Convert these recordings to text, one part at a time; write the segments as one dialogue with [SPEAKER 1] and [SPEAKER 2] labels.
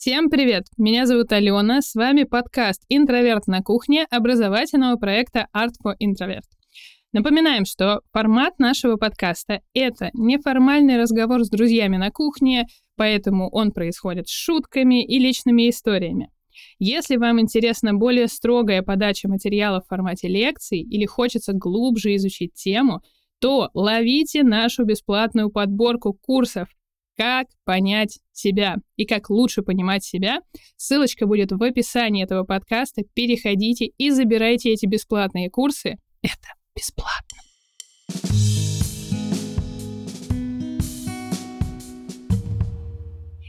[SPEAKER 1] Всем привет! Меня зовут Алена, с вами подкаст «Интроверт на кухне» образовательного проекта Art for Introvert. Напоминаем, что формат нашего подкаста — это неформальный разговор с друзьями на кухне, поэтому он происходит с шутками и личными историями. Если вам интересна более строгая подача материала в формате лекций или хочется глубже изучить тему, то ловите нашу бесплатную подборку курсов как понять себя и как лучше понимать себя. Ссылочка будет в описании этого подкаста. Переходите и забирайте эти бесплатные курсы. Это бесплатно.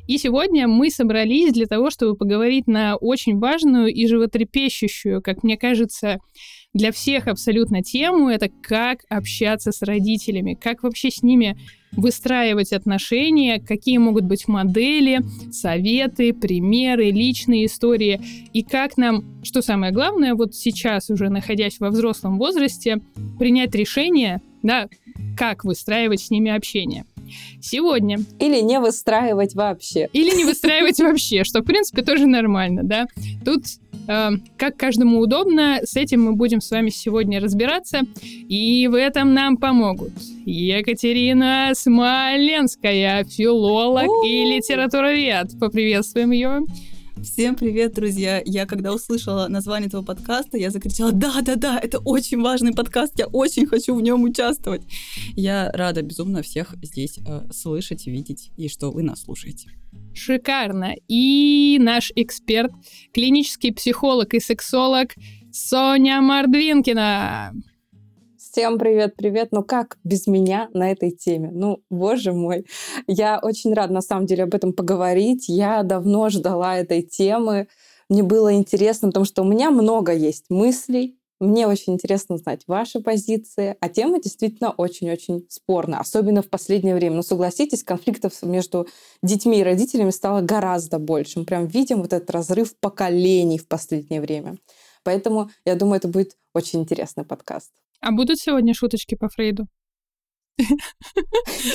[SPEAKER 1] И сегодня мы собрались для того, чтобы поговорить на очень важную и животрепещущую, как мне кажется, для всех абсолютно тему. Это как общаться с родителями, как вообще с ними выстраивать отношения, какие могут быть модели, советы, примеры, личные истории, и как нам, что самое главное, вот сейчас уже находясь во взрослом возрасте, принять решение, да, как выстраивать с ними общение. Сегодня.
[SPEAKER 2] Или не выстраивать вообще.
[SPEAKER 1] Или не выстраивать вообще, что, в принципе, тоже нормально, да. Тут как каждому удобно, с этим мы будем с вами сегодня разбираться, и в этом нам помогут Екатерина Смоленская, филолог и литературовед. Поприветствуем ее.
[SPEAKER 3] Всем привет, друзья! Я когда услышала название этого подкаста, я закричала, да-да-да, это очень важный подкаст, я очень хочу в нем участвовать. Я рада безумно всех здесь э, слышать, видеть и что вы нас слушаете.
[SPEAKER 1] Шикарно. И наш эксперт, клинический психолог и сексолог Соня Мордвинкина.
[SPEAKER 2] Всем привет-привет. Ну как без меня на этой теме? Ну, боже мой. Я очень рада, на самом деле, об этом поговорить. Я давно ждала этой темы. Мне было интересно, потому что у меня много есть мыслей. Мне очень интересно знать ваши позиции. А тема действительно очень-очень спорная, особенно в последнее время. Но согласитесь, конфликтов между детьми и родителями стало гораздо больше. Мы прям видим вот этот разрыв поколений в последнее время. Поэтому я думаю, это будет очень интересный подкаст.
[SPEAKER 1] А будут сегодня шуточки по Фрейду?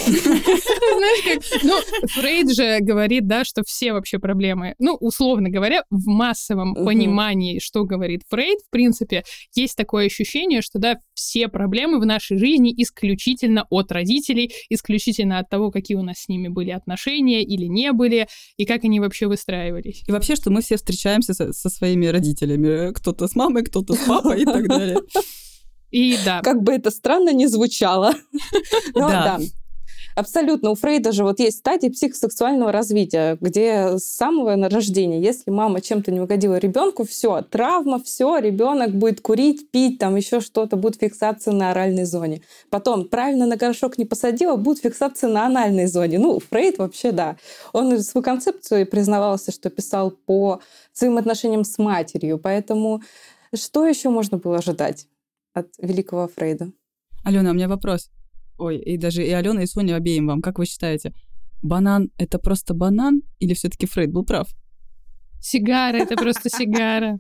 [SPEAKER 1] Знаешь, как... Ну, Фрейд же говорит, да, что все вообще проблемы, ну, условно говоря, в массовом понимании, что говорит Фрейд, в принципе, есть такое ощущение, что, да, все проблемы в нашей жизни исключительно от родителей, исключительно от того, какие у нас с ними были отношения или не были, и как они вообще выстраивались.
[SPEAKER 3] И вообще, что мы все встречаемся со, со своими родителями. Кто-то с мамой, кто-то с папой и так далее.
[SPEAKER 1] И да.
[SPEAKER 2] Как бы это странно ни звучало. Но да. Абсолютно. У Фрейда же вот есть стадии психосексуального развития, где с самого рождения, если мама чем-то не угодила ребенку, все, травма, все, ребенок будет курить, пить, там еще что-то, будет фиксация на оральной зоне. Потом правильно на горшок не посадила, будет фиксация на анальной зоне. Ну, Фрейд вообще, да. Он свою концепцию признавался, что писал по своим отношениям с матерью. Поэтому что еще можно было ожидать? От великого Фрейда.
[SPEAKER 3] Алена, у меня вопрос. Ой, и даже и Алена, и Соня обеим вам. Как вы считаете, банан — это просто банан или все таки Фрейд был прав?
[SPEAKER 1] Сигара — это просто сигара.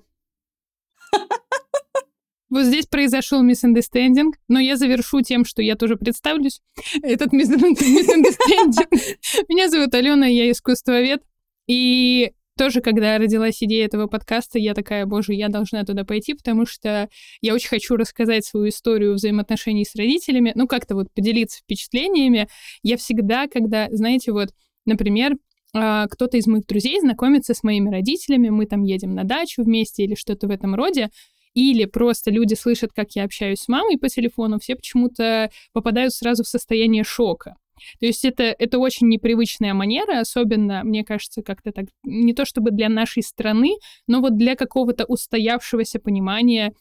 [SPEAKER 1] Вот здесь произошел misunderstanding, но я завершу тем, что я тоже представлюсь. Этот misunderstanding. Меня зовут Алена, я искусствовед. И тоже, когда родилась идея этого подкаста, я такая, боже, я должна туда пойти, потому что я очень хочу рассказать свою историю взаимоотношений с родителями, ну, как-то вот поделиться впечатлениями. Я всегда, когда, знаете, вот, например, а, кто-то из моих друзей знакомится с моими родителями, мы там едем на дачу вместе или что-то в этом роде, или просто люди слышат, как я общаюсь с мамой по телефону, все почему-то попадают сразу в состояние шока. То есть это, это очень непривычная манера, особенно, мне кажется, как-то так, не то чтобы для нашей страны, но вот для какого-то устоявшегося понимания,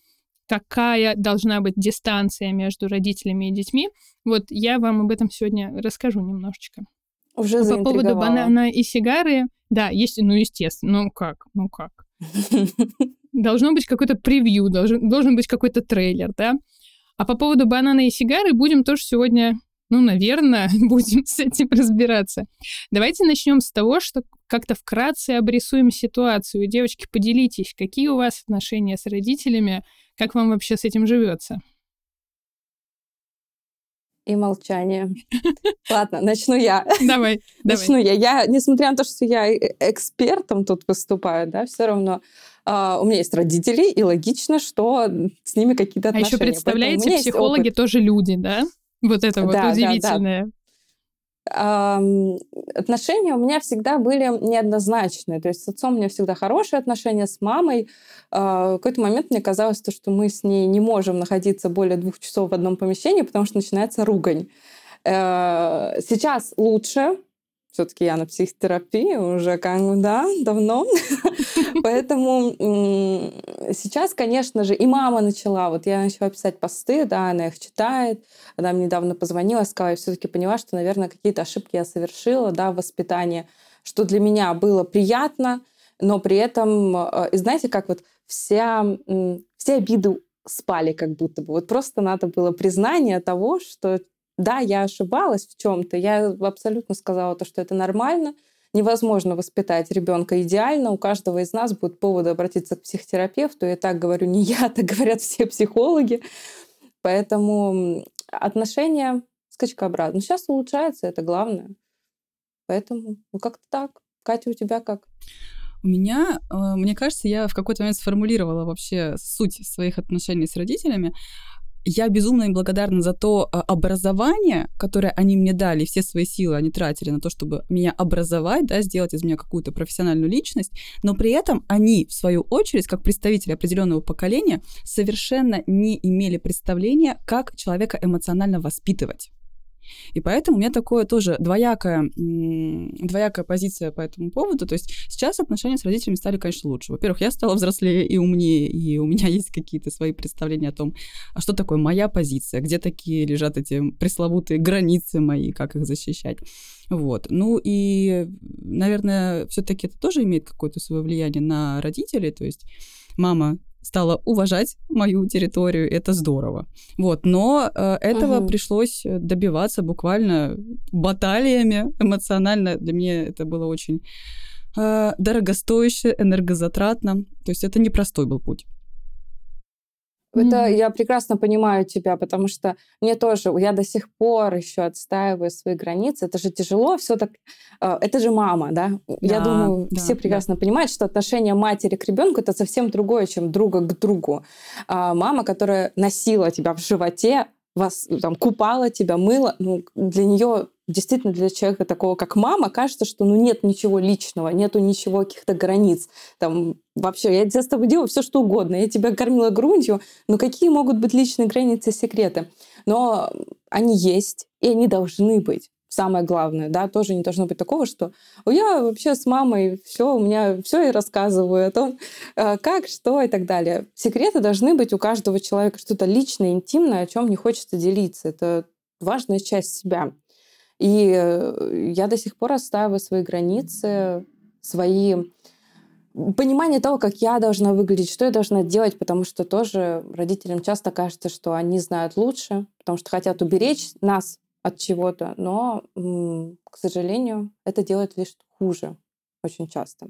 [SPEAKER 1] какая должна быть дистанция между родителями и детьми. Вот я вам об этом сегодня расскажу немножечко.
[SPEAKER 2] Уже
[SPEAKER 1] По поводу банана и сигары, да, есть, ну, естественно, ну как, ну как. Должно быть какой-то превью, должен, должен быть какой-то трейлер, да. А по поводу банана и сигары будем тоже сегодня ну, наверное, будем с этим разбираться. Давайте начнем с того, что как-то вкратце обрисуем ситуацию. Девочки, поделитесь, какие у вас отношения с родителями, как вам вообще с этим живется?
[SPEAKER 2] и молчание. Ладно, начну я.
[SPEAKER 1] Давай,
[SPEAKER 2] Начну я. Я, несмотря на то, что я э, экспертом тут выступаю, да, все равно Uh, у меня есть родители, и логично, что с ними какие-то отношения.
[SPEAKER 1] А еще представляете, психологи тоже люди, да? Вот это вот да, удивительное. Да, да
[SPEAKER 2] отношения у меня всегда были неоднозначные. То есть с отцом у меня всегда хорошие отношения, с мамой. А, в какой-то момент мне казалось, то, что мы с ней не можем находиться более двух часов в одном помещении, потому что начинается ругань. Э, сейчас лучше, все-таки я на психотерапии уже как бы, да, давно. Поэтому сейчас, конечно же, и мама начала, вот я начала писать посты, да, она их читает, она мне недавно позвонила, сказала, я все-таки поняла, что, наверное, какие-то ошибки я совершила, да, в воспитании, что для меня было приятно, но при этом, э, и знаете, как вот вся, все обиды спали как будто бы. Вот просто надо было признание того, что да, я ошибалась в чем-то, я абсолютно сказала то, что это нормально, невозможно воспитать ребенка идеально, у каждого из нас будет повод обратиться к психотерапевту, и так говорю не я, так говорят все психологи, поэтому отношения скачкообразно. Сейчас улучшается, это главное. Поэтому, ну как-то так. Катя, у тебя как?
[SPEAKER 3] У меня, э, мне кажется, я в какой-то момент сформулировала вообще суть своих отношений с родителями я безумно им благодарна за то а, образование, которое они мне дали, все свои силы они тратили на то, чтобы меня образовать, да, сделать из меня какую-то профессиональную личность, но при этом они, в свою очередь, как представители определенного поколения, совершенно не имели представления, как человека эмоционально воспитывать. И поэтому у меня такое тоже двоякая, двоякая позиция по этому поводу. То есть сейчас отношения с родителями стали, конечно, лучше. Во-первых, я стала взрослее и умнее, и у меня есть какие-то свои представления о том, а что такое моя позиция, где такие лежат эти пресловутые границы мои, как их защищать. Вот. Ну и, наверное, все-таки это тоже имеет какое-то свое влияние на родителей. То есть мама стала уважать мою территорию, это здорово. Вот, но э, этого угу. пришлось добиваться буквально баталиями эмоционально. Для меня это было очень э, дорогостояще, энергозатратно. То есть это непростой был путь.
[SPEAKER 2] Это mm-hmm. я прекрасно понимаю тебя, потому что мне тоже, я до сих пор еще отстаиваю свои границы. Это же тяжело, все так. Э, это же мама, да? да я думаю, да, все прекрасно да. понимают, что отношение матери к ребенку это совсем другое, чем друга к другу. А мама, которая носила тебя в животе, вас там купала тебя, мыла, ну, для нее действительно для человека такого, как мама, кажется, что ну нет ничего личного, нету ничего каких-то границ. Там вообще, я с тобой делаю все что угодно, я тебя кормила грудью, но какие могут быть личные границы, секреты? Но они есть, и они должны быть. Самое главное, да, тоже не должно быть такого, что я вообще с мамой все, у меня все и рассказываю о том, э, как, что и так далее. Секреты должны быть у каждого человека, что-то личное, интимное, о чем не хочется делиться. Это важная часть себя. И э, я до сих пор отстаиваю свои границы, свои понимание того, как я должна выглядеть, что я должна делать, потому что тоже родителям часто кажется, что они знают лучше, потому что хотят уберечь нас от чего-то, но, к сожалению, это делает лишь хуже очень часто.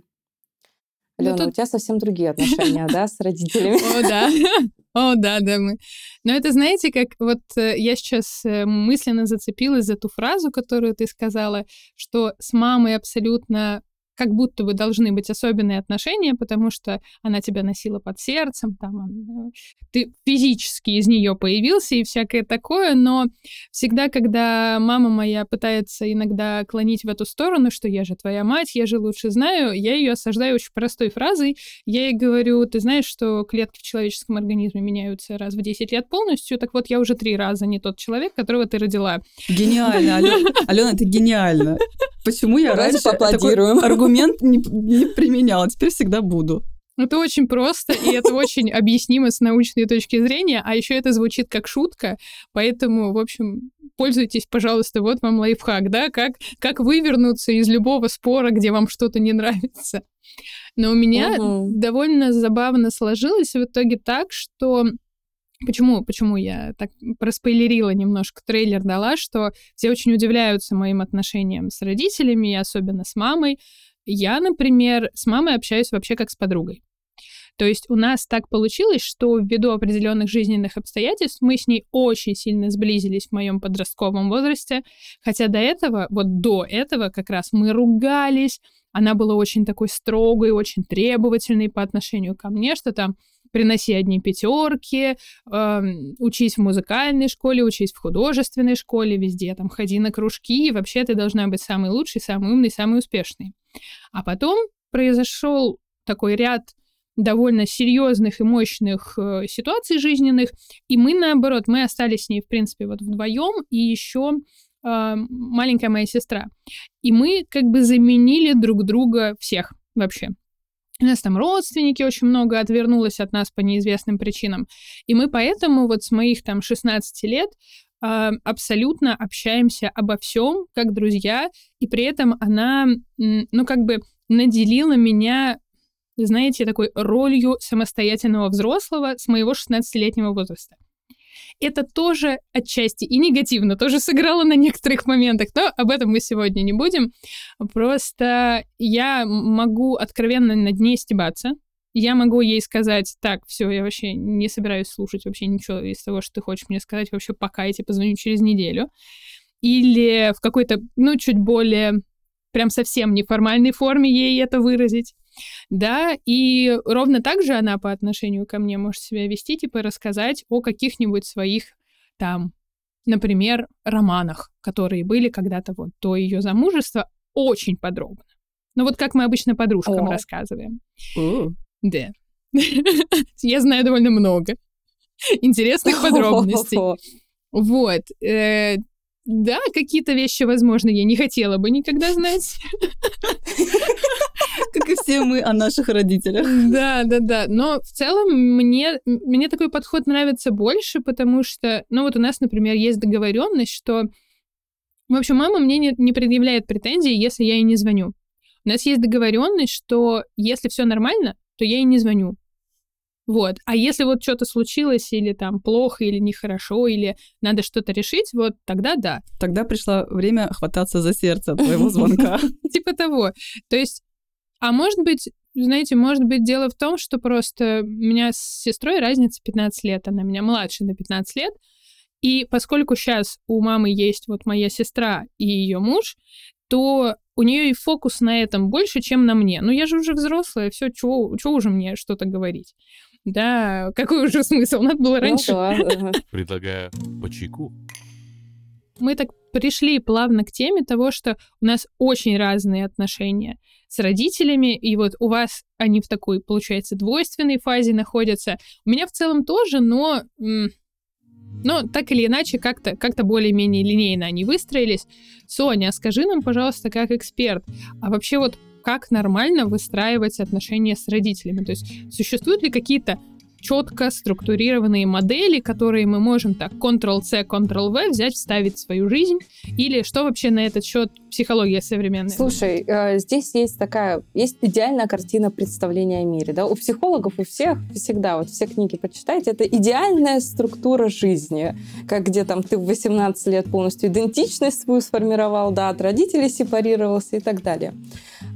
[SPEAKER 2] Алена, тут... у тебя совсем другие отношения, да, с родителями?
[SPEAKER 1] О, да. О, да, да, мы. Но это, знаете, как вот э, я сейчас э, мысленно зацепилась за ту фразу, которую ты сказала, что с мамой абсолютно как будто бы должны быть особенные отношения, потому что она тебя носила под сердцем, там он, ты физически из нее появился и всякое такое, но всегда, когда мама моя пытается иногда клонить в эту сторону, что я же твоя мать, я же лучше знаю, я ее осаждаю очень простой фразой. Я ей говорю, ты знаешь, что клетки в человеческом организме меняются раз в 10 лет полностью, так вот я уже три раза не тот человек, которого ты родила.
[SPEAKER 3] Гениально, Алена, это гениально. Почему я раньше такой аргумент не, не применяла, теперь всегда буду.
[SPEAKER 1] Это очень просто, и это очень объяснимо с научной точки зрения, а еще это звучит как шутка, поэтому, в общем, пользуйтесь, пожалуйста, вот вам лайфхак, да, как, как вывернуться из любого спора, где вам что-то не нравится. Но у меня угу. довольно забавно сложилось в итоге так, что Почему, почему я так проспойлерила немножко, трейлер дала, что все очень удивляются моим отношениям с родителями, и особенно с мамой. Я, например, с мамой общаюсь вообще как с подругой. То есть у нас так получилось, что ввиду определенных жизненных обстоятельств мы с ней очень сильно сблизились в моем подростковом возрасте, хотя до этого, вот до этого как раз мы ругались, она была очень такой строгой, очень требовательной по отношению ко мне, что там приноси одни пятерки, э, учись в музыкальной школе, учись в художественной школе, везде там ходи на кружки, и вообще ты должна быть самый лучший, самый умный, самый успешный. А потом произошел такой ряд довольно серьезных и мощных э, ситуаций жизненных, и мы наоборот, мы остались с ней, в принципе, вот вдвоем, и еще э, маленькая моя сестра. И мы как бы заменили друг друга всех вообще. У нас там родственники очень много отвернулось от нас по неизвестным причинам. И мы поэтому вот с моих там 16 лет э, абсолютно общаемся обо всем как друзья, и при этом она, ну, как бы наделила меня, знаете, такой ролью самостоятельного взрослого с моего 16-летнего возраста это тоже отчасти и негативно тоже сыграло на некоторых моментах, но об этом мы сегодня не будем. Просто я могу откровенно над ней стебаться, я могу ей сказать, так, все, я вообще не собираюсь слушать вообще ничего из того, что ты хочешь мне сказать, вообще пока, я тебе позвоню через неделю. Или в какой-то, ну, чуть более, прям совсем неформальной форме ей это выразить да, и ровно так же она по отношению ко мне может себя вести, типа рассказать о каких-нибудь своих там, например, романах, которые были когда-то вот до ее замужества, очень подробно. Ну вот как мы обычно подружкам О. рассказываем. О. Да. Я знаю довольно много интересных подробностей. Вот. Э, да, какие-то вещи, возможно, я не хотела бы никогда знать.
[SPEAKER 3] Как и все мы о наших родителях.
[SPEAKER 1] Да, да, да. Но в целом мне, мне такой подход нравится больше, потому что, ну вот у нас, например, есть договоренность, что, в общем, мама мне не, не предъявляет претензий, если я ей не звоню. У нас есть договоренность, что если все нормально, то я ей не звоню. Вот. А если вот что-то случилось, или там плохо, или нехорошо, или надо что-то решить, вот тогда да.
[SPEAKER 3] Тогда пришло время хвататься за сердце от твоего звонка.
[SPEAKER 1] Типа того. То есть, а может быть, знаете, может быть, дело в том, что просто у меня с сестрой разница 15 лет, она меня младше на 15 лет, и поскольку сейчас у мамы есть вот моя сестра и ее муж, то у нее и фокус на этом больше, чем на мне. Ну, я же уже взрослая, все, что уже мне что-то говорить? Да, какой уже смысл? Надо было ну раньше.
[SPEAKER 4] Предлагаю по чайку.
[SPEAKER 1] Мы так пришли плавно к теме того, что у нас очень разные отношения с родителями, и вот у вас они в такой, получается, двойственной фазе находятся. У меня в целом тоже, но но так или иначе, как-то как более-менее линейно они выстроились. Соня, скажи нам, пожалуйста, как эксперт, а вообще вот как нормально выстраивать отношения с родителями. То есть существуют ли какие-то четко структурированные модели, которые мы можем так Ctrl-C, Ctrl-V взять, вставить в свою жизнь? Или что вообще на этот счет психология современная?
[SPEAKER 2] Слушай, э, здесь есть такая, есть идеальная картина представления о мире. Да? У психологов, у всех, всегда, вот все книги почитайте, это идеальная структура жизни, как где там ты в 18 лет полностью идентичность свою сформировал, да, от родителей сепарировался и так далее.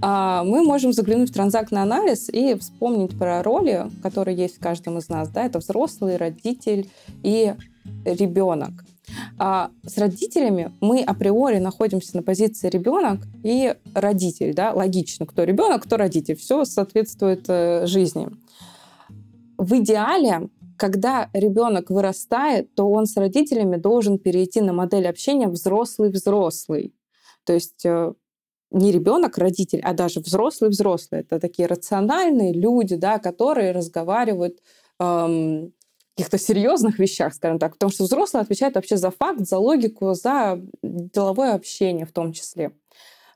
[SPEAKER 2] А, мы можем заглянуть в транзактный анализ и вспомнить про роли, которые есть в каждом из нас. Да? Это взрослый, родитель и ребенок. А с родителями мы априори находимся на позиции ребенок и родитель, да, логично, кто ребенок, кто родитель, все соответствует э, жизни. В идеале, когда ребенок вырастает, то он с родителями должен перейти на модель общения взрослый-взрослый. То есть э, не ребенок, родитель, а даже взрослый взрослый. Это такие рациональные люди, да, которые разговаривают эм, каких-то серьезных вещах, скажем так, потому что взрослый отвечает вообще за факт, за логику, за деловое общение в том числе.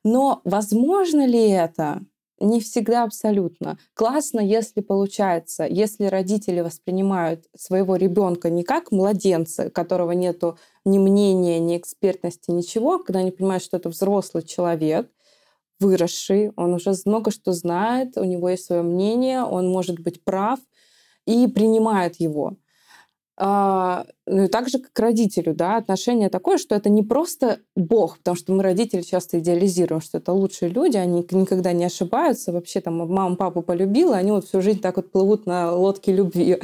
[SPEAKER 2] Но возможно ли это? Не всегда абсолютно. Классно, если получается, если родители воспринимают своего ребенка не как младенца, которого нету ни мнения, ни экспертности, ничего, когда они понимают, что это взрослый человек, выросший, он уже много что знает, у него есть свое мнение, он может быть прав и принимает его. А, ну и так же, как к родителю, да, отношение такое, что это не просто Бог, потому что мы родители часто идеализируем, что это лучшие люди, они никогда не ошибаются, вообще там мама папу полюбила, они вот всю жизнь так вот плывут на лодке любви.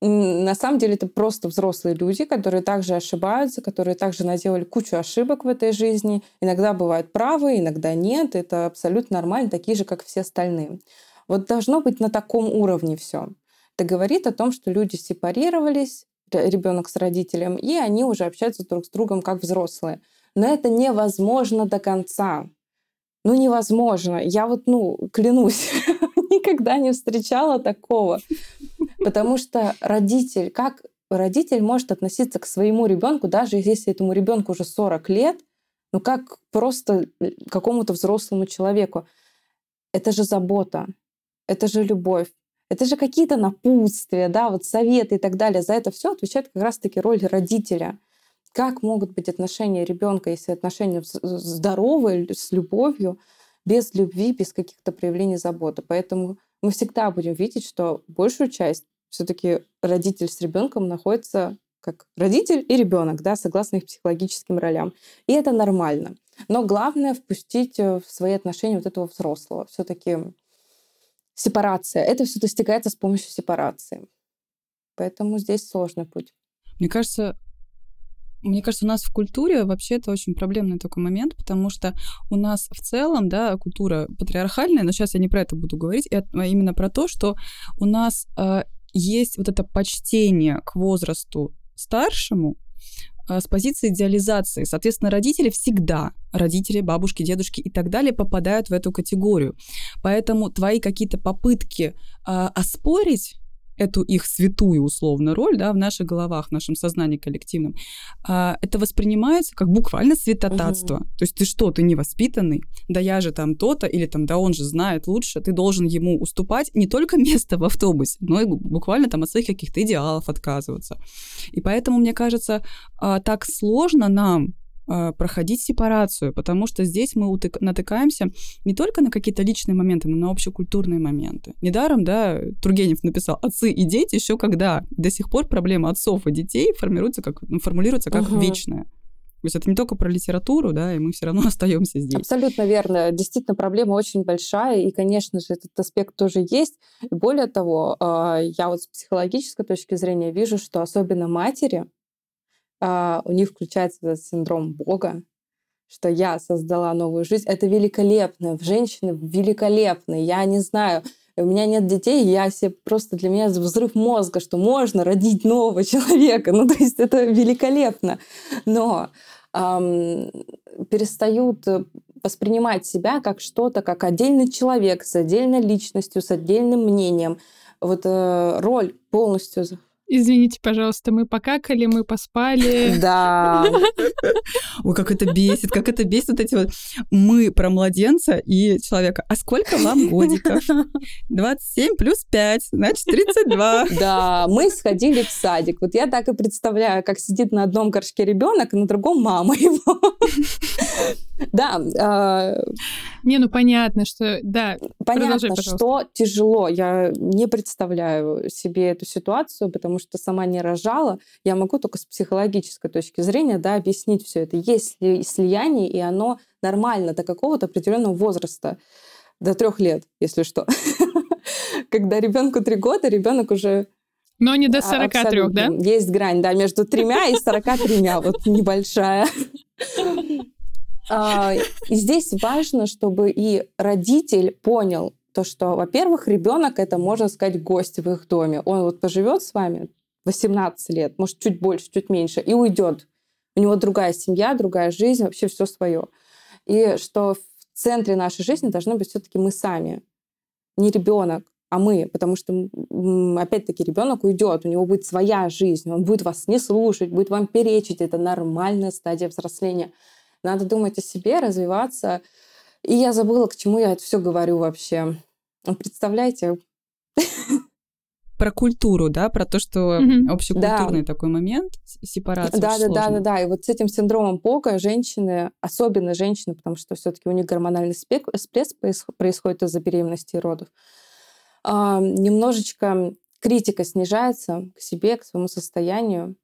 [SPEAKER 2] На самом деле это просто взрослые люди, которые также ошибаются, которые также наделали кучу ошибок в этой жизни. Иногда бывают правы, иногда нет. Это абсолютно нормально, такие же, как все остальные. Вот должно быть на таком уровне все. Это говорит о том, что люди сепарировались, ребенок с родителем, и они уже общаются друг с другом как взрослые. Но это невозможно до конца. Ну, невозможно. Я вот, ну, клянусь, никогда не встречала такого. Потому что родитель, как родитель может относиться к своему ребенку, даже если этому ребенку уже 40 лет, ну как просто какому-то взрослому человеку. Это же забота, это же любовь, это же какие-то напутствия, да, вот советы и так далее. За это все отвечает как раз-таки роль родителя. Как могут быть отношения ребенка, если отношения здоровые, с любовью, без любви, без каких-то проявлений заботы. Поэтому мы всегда будем видеть, что большую часть все-таки родитель с ребенком находится как родитель и ребенок, да, согласно их психологическим ролям. И это нормально. Но главное впустить э, в свои отношения вот этого взрослого. Все-таки сепарация. Это все достигается с помощью сепарации. Поэтому здесь сложный путь.
[SPEAKER 3] Мне кажется, мне кажется, у нас в культуре вообще это очень проблемный такой момент, потому что у нас в целом, да, культура патриархальная, но сейчас я не про это буду говорить, а именно про то, что у нас э, есть вот это почтение к возрасту старшему, с позиции идеализации. Соответственно, родители всегда, родители, бабушки, дедушки и так далее попадают в эту категорию. Поэтому твои какие-то попытки э, оспорить эту их святую условно роль да, в наших головах, в нашем сознании коллективном, а, это воспринимается как буквально святотатство. Угу. То есть ты что, ты невоспитанный? Да я же там то-то, или там, да он же знает лучше, ты должен ему уступать не только место в автобусе, но и буквально там от своих каких-то идеалов отказываться. И поэтому, мне кажется, а, так сложно нам проходить сепарацию, потому что здесь мы утык- натыкаемся не только на какие-то личные моменты, но на общекультурные моменты. Недаром, да, Тургенев написал «отцы и дети еще когда». До сих пор проблема отцов и детей формируется как, ну, формулируется как угу. вечная. То есть это не только про литературу, да, и мы все равно остаемся здесь.
[SPEAKER 2] Абсолютно верно. Действительно, проблема очень большая, и, конечно же, этот аспект тоже есть. И более того, а, я вот с психологической точки зрения вижу, что особенно матери, у них включается этот синдром Бога, что я создала новую жизнь. Это великолепно. Женщины великолепны. Я не знаю, у меня нет детей, я себе просто для меня взрыв мозга, что можно родить нового человека. Ну, то есть это великолепно. Но эм, перестают воспринимать себя как что-то, как отдельный человек с отдельной личностью, с отдельным мнением. Вот э, роль полностью
[SPEAKER 1] Извините, пожалуйста, мы покакали, мы поспали.
[SPEAKER 2] Да.
[SPEAKER 3] Ой, как это бесит, как это бесит вот эти вот мы про младенца и человека. А сколько вам годиков? 27 плюс 5, значит 32.
[SPEAKER 2] Да, мы сходили в садик. Вот я так и представляю, как сидит на одном горшке ребенок, а на другом мама его. Да. А,
[SPEAKER 1] не, ну понятно, что да.
[SPEAKER 2] Понятно, что тяжело. Я не представляю себе эту ситуацию, потому что сама не рожала. Я могу только с психологической точки зрения да, объяснить все это. Есть слияние, и оно нормально до какого-то определенного возраста, до трех лет, если что. Когда ребенку три года, ребенок уже
[SPEAKER 1] но не до 43, Абсолютно. да?
[SPEAKER 2] Есть грань, да, между тремя и 43, вот небольшая. А, и здесь важно, чтобы и родитель понял то, что, во-первых, ребенок это, можно сказать, гость в их доме. Он вот поживет с вами 18 лет, может, чуть больше, чуть меньше, и уйдет. У него другая семья, другая жизнь, вообще все свое. И что в центре нашей жизни должны быть все-таки мы сами, не ребенок, а мы, потому что, опять-таки, ребенок уйдет, у него будет своя жизнь, он будет вас не слушать, будет вам перечить, это нормальная стадия взросления. Надо думать о себе, развиваться. И я забыла, к чему я это все говорю вообще. Представляете?
[SPEAKER 3] Про культуру, да, про то, что mm-hmm. общекультурный да. такой момент, сепарация.
[SPEAKER 2] Да,
[SPEAKER 3] да,
[SPEAKER 2] да, да, да. И вот с этим синдромом Пока женщины, особенно женщины, потому что все-таки у них гормональный всплеск происходит из-за беременности и родов, немножечко критика снижается к себе, к своему состоянию,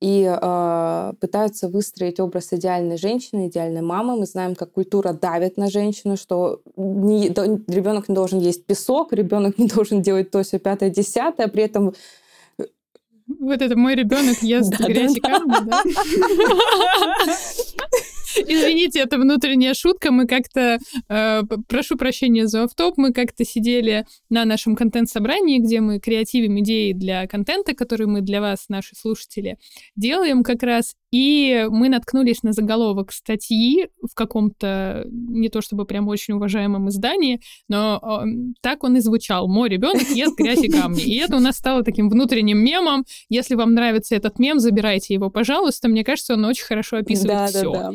[SPEAKER 2] и э, пытаются выстроить образ идеальной женщины, идеальной мамы. Мы знаем, как культура давит на женщину, что не, ребенок не должен есть песок, ребенок не должен делать то, все пятое, десятое, при этом
[SPEAKER 1] вот это мой ребенок ест грязь и камни, да? Извините, это внутренняя шутка. Мы как-то, э, прошу прощения за автоп, мы как-то сидели на нашем контент-собрании, где мы креативим идеи для контента, который мы для вас, наши слушатели, делаем как раз. И мы наткнулись на заголовок статьи в каком-то, не то чтобы прям очень уважаемом издании, но э, так он и звучал. «Мой ребенок ест грязь и камни». И это у нас стало таким внутренним мемом. Если вам нравится этот мем, забирайте его, пожалуйста. Мне кажется, он очень хорошо описывает да, все. Да, да.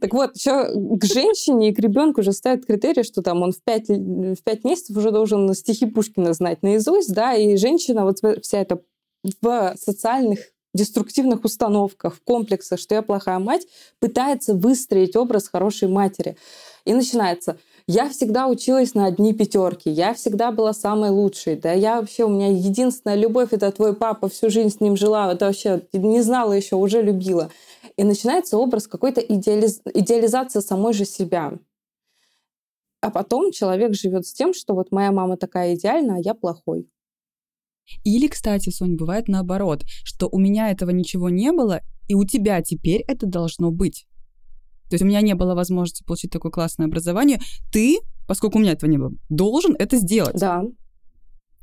[SPEAKER 2] Так вот, еще к женщине и к ребенку уже ставят критерий, что там он в пять, в пять месяцев уже должен стихи Пушкина знать наизусть, да, и женщина, вот вся эта в социальных деструктивных установках, в комплексах, что я плохая мать, пытается выстроить образ хорошей матери. И начинается я всегда училась на одни пятерки, я всегда была самой лучшей, да, я вообще, у меня единственная любовь, это твой папа, всю жизнь с ним жила, это вообще не знала еще, уже любила. И начинается образ какой-то идеализ... идеализации самой же себя. А потом человек живет с тем, что вот моя мама такая идеальная, а я плохой.
[SPEAKER 3] Или, кстати, Сонь, бывает наоборот, что у меня этого ничего не было, и у тебя теперь это должно быть. То есть у меня не было возможности получить такое классное образование. Ты, поскольку у меня этого не было, должен это сделать.
[SPEAKER 2] Да.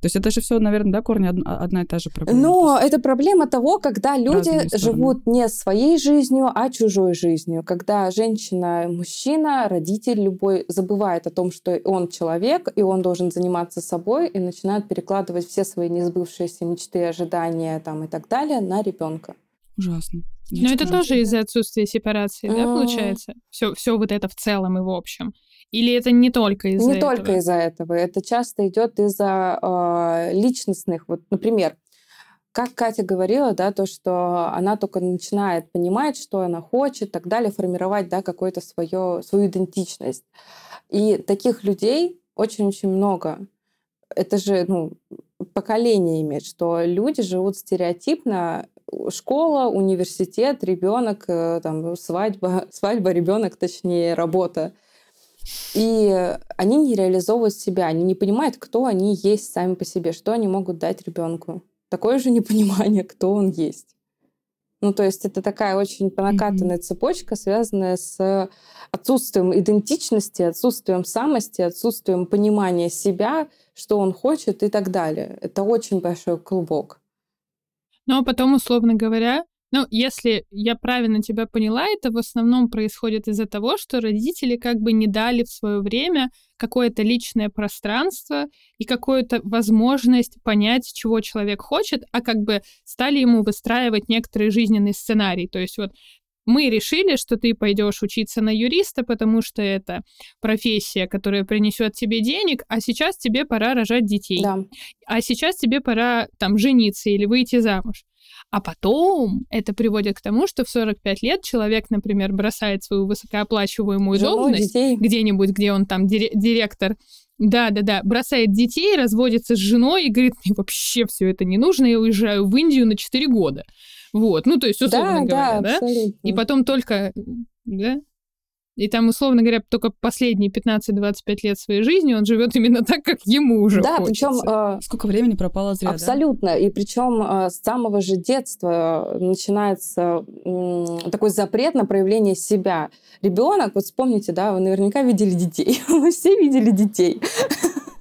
[SPEAKER 3] То есть это же все, наверное, да, корни одна, одна и та же проблема.
[SPEAKER 2] Но это проблема того, когда люди живут не своей жизнью, а чужой жизнью. Когда женщина, мужчина, родитель любой забывает о том, что он человек, и он должен заниматься собой, и начинает перекладывать все свои несбывшиеся мечты, ожидания там, и так далее на ребенка.
[SPEAKER 3] Ужасно.
[SPEAKER 1] Но это тоже из-за отсутствия сепарации, да, получается? Все, все вот это в целом и в общем. Или это не только из-за
[SPEAKER 2] не этого? Не только из-за этого. Это часто идет из-за э, личностных. Вот, например, как Катя говорила, да, то, что она только начинает понимать, что она хочет, так далее, формировать, да, какую-то свою, свою идентичность. И таких людей очень-очень много. Это же, ну, поколение имеет, что люди живут стереотипно, школа, университет, ребенок, э, там, свадьба, свадьба, ребенок, точнее, работа. И они не реализовывают себя, они не понимают, кто они есть сами по себе, что они могут дать ребенку. Такое же непонимание, кто он есть. Ну, то есть это такая очень понакатанная mm-hmm. цепочка, связанная с отсутствием идентичности, отсутствием самости, отсутствием понимания себя, что он хочет и так далее. Это очень большой клубок.
[SPEAKER 1] Ну, а потом, условно говоря, ну, если я правильно тебя поняла, это в основном происходит из-за того, что родители как бы не дали в свое время какое-то личное пространство и какую-то возможность понять, чего человек хочет, а как бы стали ему выстраивать некоторый жизненный сценарий. То есть вот мы решили, что ты пойдешь учиться на юриста, потому что это профессия, которая принесет тебе денег, а сейчас тебе пора рожать детей.
[SPEAKER 2] Да.
[SPEAKER 1] А сейчас тебе пора там жениться или выйти замуж. А потом это приводит к тому, что в 45 лет человек, например, бросает свою высокооплачиваемую должность детей. где-нибудь, где он там директор да, да, да. Бросает детей, разводится с женой и говорит, мне вообще все это не нужно, я уезжаю в Индию на 4 года. Вот, ну, то есть, условно да, говоря, да, да? И потом только, да, и там, условно говоря, только последние 15-25 лет своей жизни он живет именно так, как ему уже
[SPEAKER 2] Да,
[SPEAKER 1] хочется.
[SPEAKER 2] причем... Э,
[SPEAKER 3] Сколько времени пропало зря,
[SPEAKER 2] Абсолютно.
[SPEAKER 3] Да?
[SPEAKER 2] И причем э, с самого же детства начинается э, такой запрет на проявление себя. Ребенок, вот вспомните, да, вы наверняка видели детей. Мы все видели детей.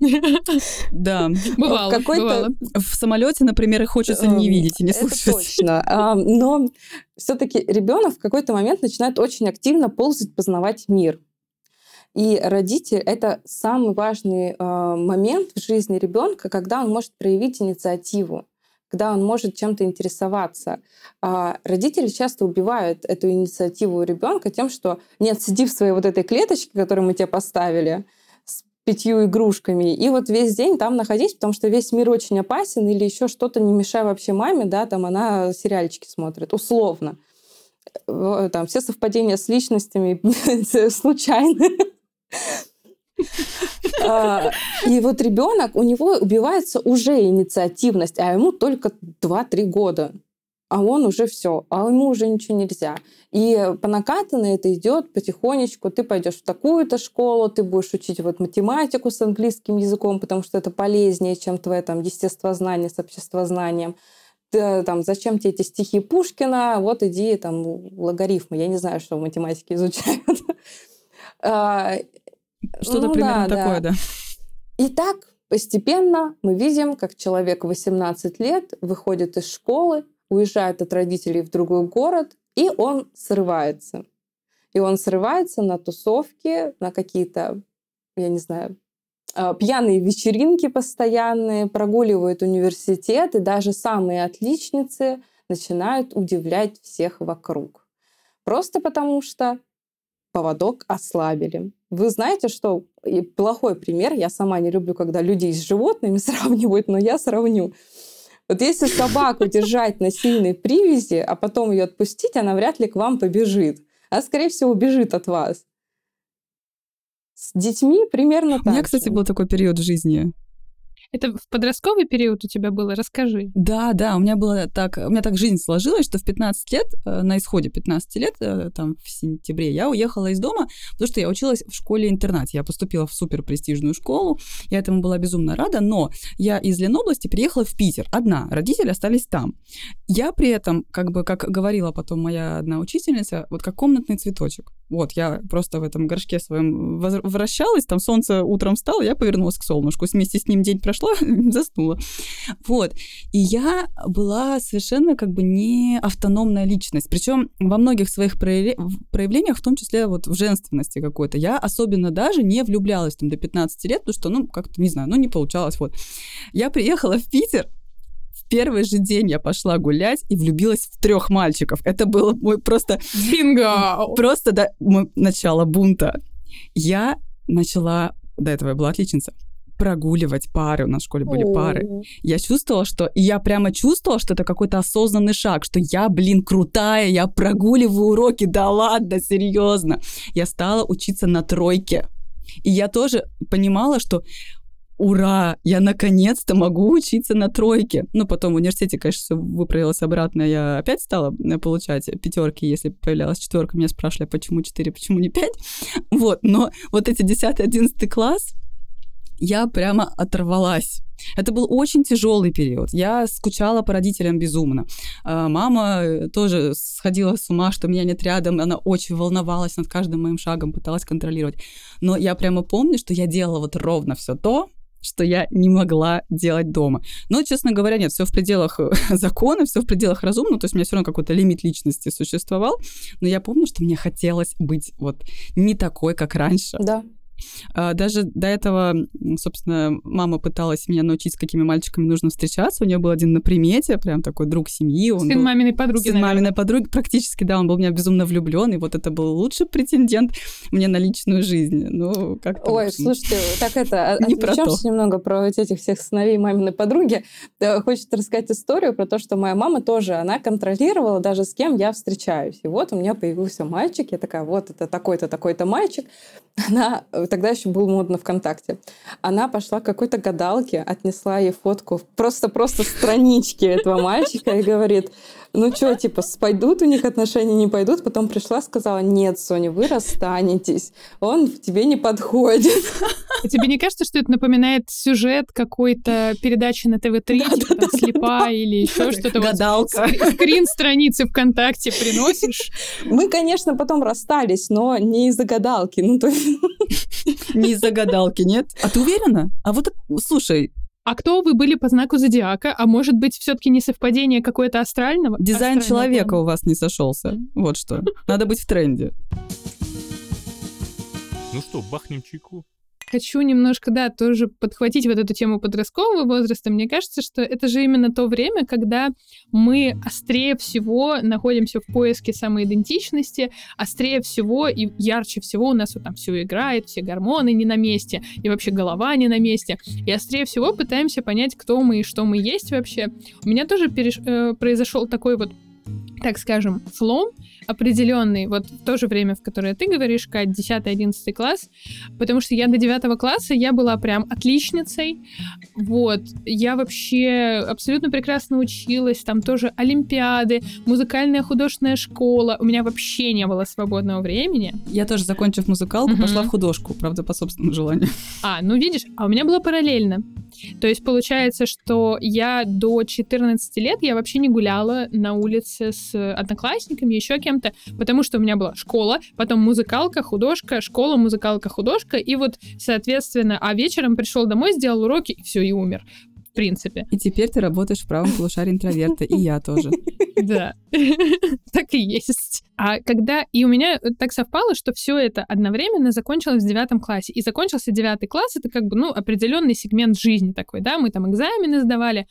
[SPEAKER 3] Да.
[SPEAKER 1] Бывало, бывало.
[SPEAKER 3] В самолете, например, их хочется не эм, видеть и не слушать.
[SPEAKER 2] Это точно. Но все-таки ребенок в какой-то момент начинает очень активно ползать, познавать мир. И родитель — это самый важный э, момент в жизни ребенка, когда он может проявить инициативу когда он может чем-то интересоваться. А родители часто убивают эту инициативу у ребенка тем, что нет, сиди в своей вот этой клеточке, которую мы тебе поставили, пятью игрушками, и вот весь день там находить, потому что весь мир очень опасен, или еще что-то не мешая вообще маме, да, там она сериальчики смотрит, условно. Там все совпадения с личностями случайны. А, и вот ребенок, у него убивается уже инициативность, а ему только 2-3 года а он уже все, а ему уже ничего нельзя. И по накатанной это идет потихонечку. Ты пойдешь в такую-то школу, ты будешь учить вот математику с английским языком, потому что это полезнее, чем твое там естествознание с обществознанием. Ты, там, зачем тебе эти стихи Пушкина? Вот иди там логарифмы. Я не знаю, что в математике изучают.
[SPEAKER 3] А, Что-то ну, примерно да, такое, да. да.
[SPEAKER 2] И так постепенно мы видим, как человек 18 лет выходит из школы, уезжает от родителей в другой город, и он срывается. И он срывается на тусовки, на какие-то, я не знаю, а, пьяные вечеринки постоянные, прогуливают университет, и даже самые отличницы начинают удивлять всех вокруг. Просто потому что поводок ослабили. Вы знаете, что плохой пример, я сама не люблю, когда людей с животными сравнивают, но я сравню. Вот если собаку держать на сильной привязи, а потом ее отпустить, она вряд ли к вам побежит. Она, скорее всего, убежит от вас. С детьми примерно так.
[SPEAKER 3] У меня, кстати, был такой период в жизни.
[SPEAKER 1] Это в подростковый период у тебя было? Расскажи.
[SPEAKER 3] Да, да, у меня было так, у меня так жизнь сложилась, что в 15 лет, э, на исходе 15 лет, э, там в сентябре, я уехала из дома, потому что я училась в школе-интернате. Я поступила в супер престижную школу, я этому была безумно рада, но я из Ленобласти переехала в Питер одна, родители остались там. Я при этом, как бы, как говорила потом моя одна учительница, вот как комнатный цветочек. Вот, я просто в этом горшке своем вращалась, там солнце утром встало, я повернулась к солнышку, вместе с ним день прошла, заснула. Вот. И я была совершенно как бы не автономная личность. Причем во многих своих проявлениях, в том числе вот в женственности какой-то, я особенно даже не влюблялась там до 15 лет, потому что, ну, как-то, не знаю, ну, не получалось. Вот. Я приехала в Питер, первый же день я пошла гулять и влюбилась в трех мальчиков. Это было мой просто...
[SPEAKER 1] Бинго!
[SPEAKER 3] Просто, да, мой начало бунта. Я начала... До этого я была отличница прогуливать пары, у нас в школе были пары. Я чувствовала, что... И я прямо чувствовала, что это какой-то осознанный шаг, что я, блин, крутая, я прогуливаю уроки, да ладно, серьезно. Я стала учиться на тройке. И я тоже понимала, что ура, я наконец-то могу учиться на тройке. Ну, потом в университете, конечно, все выправилось обратно. Я опять стала э, получать пятерки, если появлялась четверка. Меня спрашивали, а почему 4, почему не 5? Вот, но вот эти 10-11 класс, я прямо оторвалась. Это был очень тяжелый период. Я скучала по родителям безумно. А, мама э, тоже сходила с ума, что меня нет рядом. Она очень волновалась над каждым моим шагом, пыталась контролировать. Но я прямо помню, что я делала вот ровно все то, что я не могла делать дома. Но, честно говоря, нет, все в пределах э, закона, все в пределах разумного, то есть у меня все равно какой-то лимит личности существовал, но я помню, что мне хотелось быть вот не такой, как раньше.
[SPEAKER 2] Да.
[SPEAKER 3] А, даже до этого, собственно, мама пыталась меня научить, с какими мальчиками нужно встречаться. У нее был один на примете, прям такой друг семьи.
[SPEAKER 1] Он сын был... маминой подруги,
[SPEAKER 3] Сын маминой подруги. Практически, да, он был в меня безумно влюблен, и вот это был лучший претендент мне на личную жизнь. Ну, как-то...
[SPEAKER 2] Ой, слушайте, так это, не отвлечемся немного про вот этих всех сыновей маминой подруги. Хочется рассказать историю про то, что моя мама тоже, она контролировала даже с кем я встречаюсь. И вот у меня появился мальчик, я такая, вот это такой-то, такой-то мальчик. Она тогда еще был модно ВКонтакте. Она пошла к какой-то гадалке, отнесла ей фотку просто-просто странички этого мальчика и говорит, ну что, типа, пойдут у них отношения, не пойдут? Потом пришла, сказала, нет, Соня, вы расстанетесь, он тебе не подходит.
[SPEAKER 1] А тебе не кажется, что это напоминает сюжет какой-то передачи на ТВ-3, типа «Слепа» или еще что-то?
[SPEAKER 3] Гадалка.
[SPEAKER 1] Скрин страницы ВКонтакте приносишь?
[SPEAKER 2] Мы, конечно, потом расстались, но не из-за гадалки. Ну, то есть...
[SPEAKER 3] Не из-за гадалки, нет? А ты уверена? А вот, слушай,
[SPEAKER 1] а кто вы были по знаку зодиака? А может быть, все-таки не совпадение какое-то астрального?
[SPEAKER 3] Дизайн человека плана? у вас не сошелся. Вот что. Надо быть в тренде.
[SPEAKER 4] Ну что, бахнем чайку?
[SPEAKER 1] Хочу немножко, да, тоже подхватить вот эту тему подросткового возраста. Мне кажется, что это же именно то время, когда мы острее всего находимся в поиске самоидентичности, острее всего и ярче всего у нас вот там все играет, все гормоны не на месте, и вообще голова не на месте. И острее всего пытаемся понять, кто мы и что мы есть вообще. У меня тоже переш... э, произошел такой вот так скажем, слом определенный, вот в то же время, в которое ты говоришь, Кать, 10-11 класс, потому что я до 9 класса, я была прям отличницей, вот, я вообще абсолютно прекрасно училась, там тоже олимпиады, музыкальная художественная школа, у меня вообще не было свободного времени.
[SPEAKER 3] Я тоже, закончив музыкалку, угу. пошла в художку, правда, по собственному желанию.
[SPEAKER 1] А, ну видишь, а у меня было параллельно. То есть получается, что я до 14 лет я вообще не гуляла на улице с одноклассниками, еще кем-то, потому что у меня была школа, потом музыкалка, художка, школа, музыкалка, художка, и вот, соответственно, а вечером пришел домой, сделал уроки, и все, и умер в принципе.
[SPEAKER 3] И теперь ты работаешь в правом полушарии интроверта, и я тоже.
[SPEAKER 1] Да, так и есть. А когда... И у меня так совпало, что все это одновременно закончилось в девятом классе. И закончился девятый класс, это как бы, ну, определенный сегмент жизни такой, да, мы там экзамены сдавали.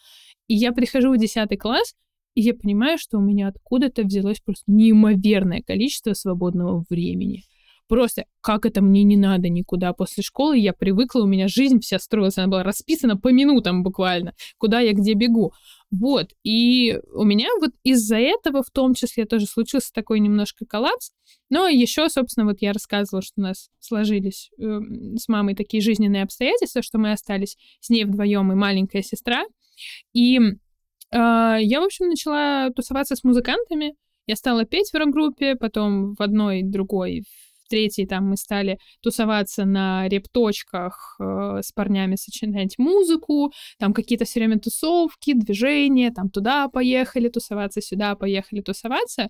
[SPEAKER 1] И я прихожу в десятый класс, и я понимаю, что у меня откуда-то взялось просто неимоверное количество свободного времени. Просто как это мне не надо никуда после школы, я привыкла, у меня жизнь вся строилась, она была расписана по минутам буквально, куда я где бегу. Вот, и у меня вот из-за этого в том числе тоже случился такой немножко коллапс, но еще, собственно, вот я рассказывала, что у нас сложились э, с мамой такие жизненные обстоятельства, что мы остались с ней вдвоем и маленькая сестра, и я, в общем, начала тусоваться с музыкантами, я стала петь в рок-группе, потом в одной, другой, третьей там мы стали тусоваться на репточках э, с парнями, сочинять музыку, там какие-то все время тусовки, движения, там туда поехали тусоваться, сюда поехали тусоваться.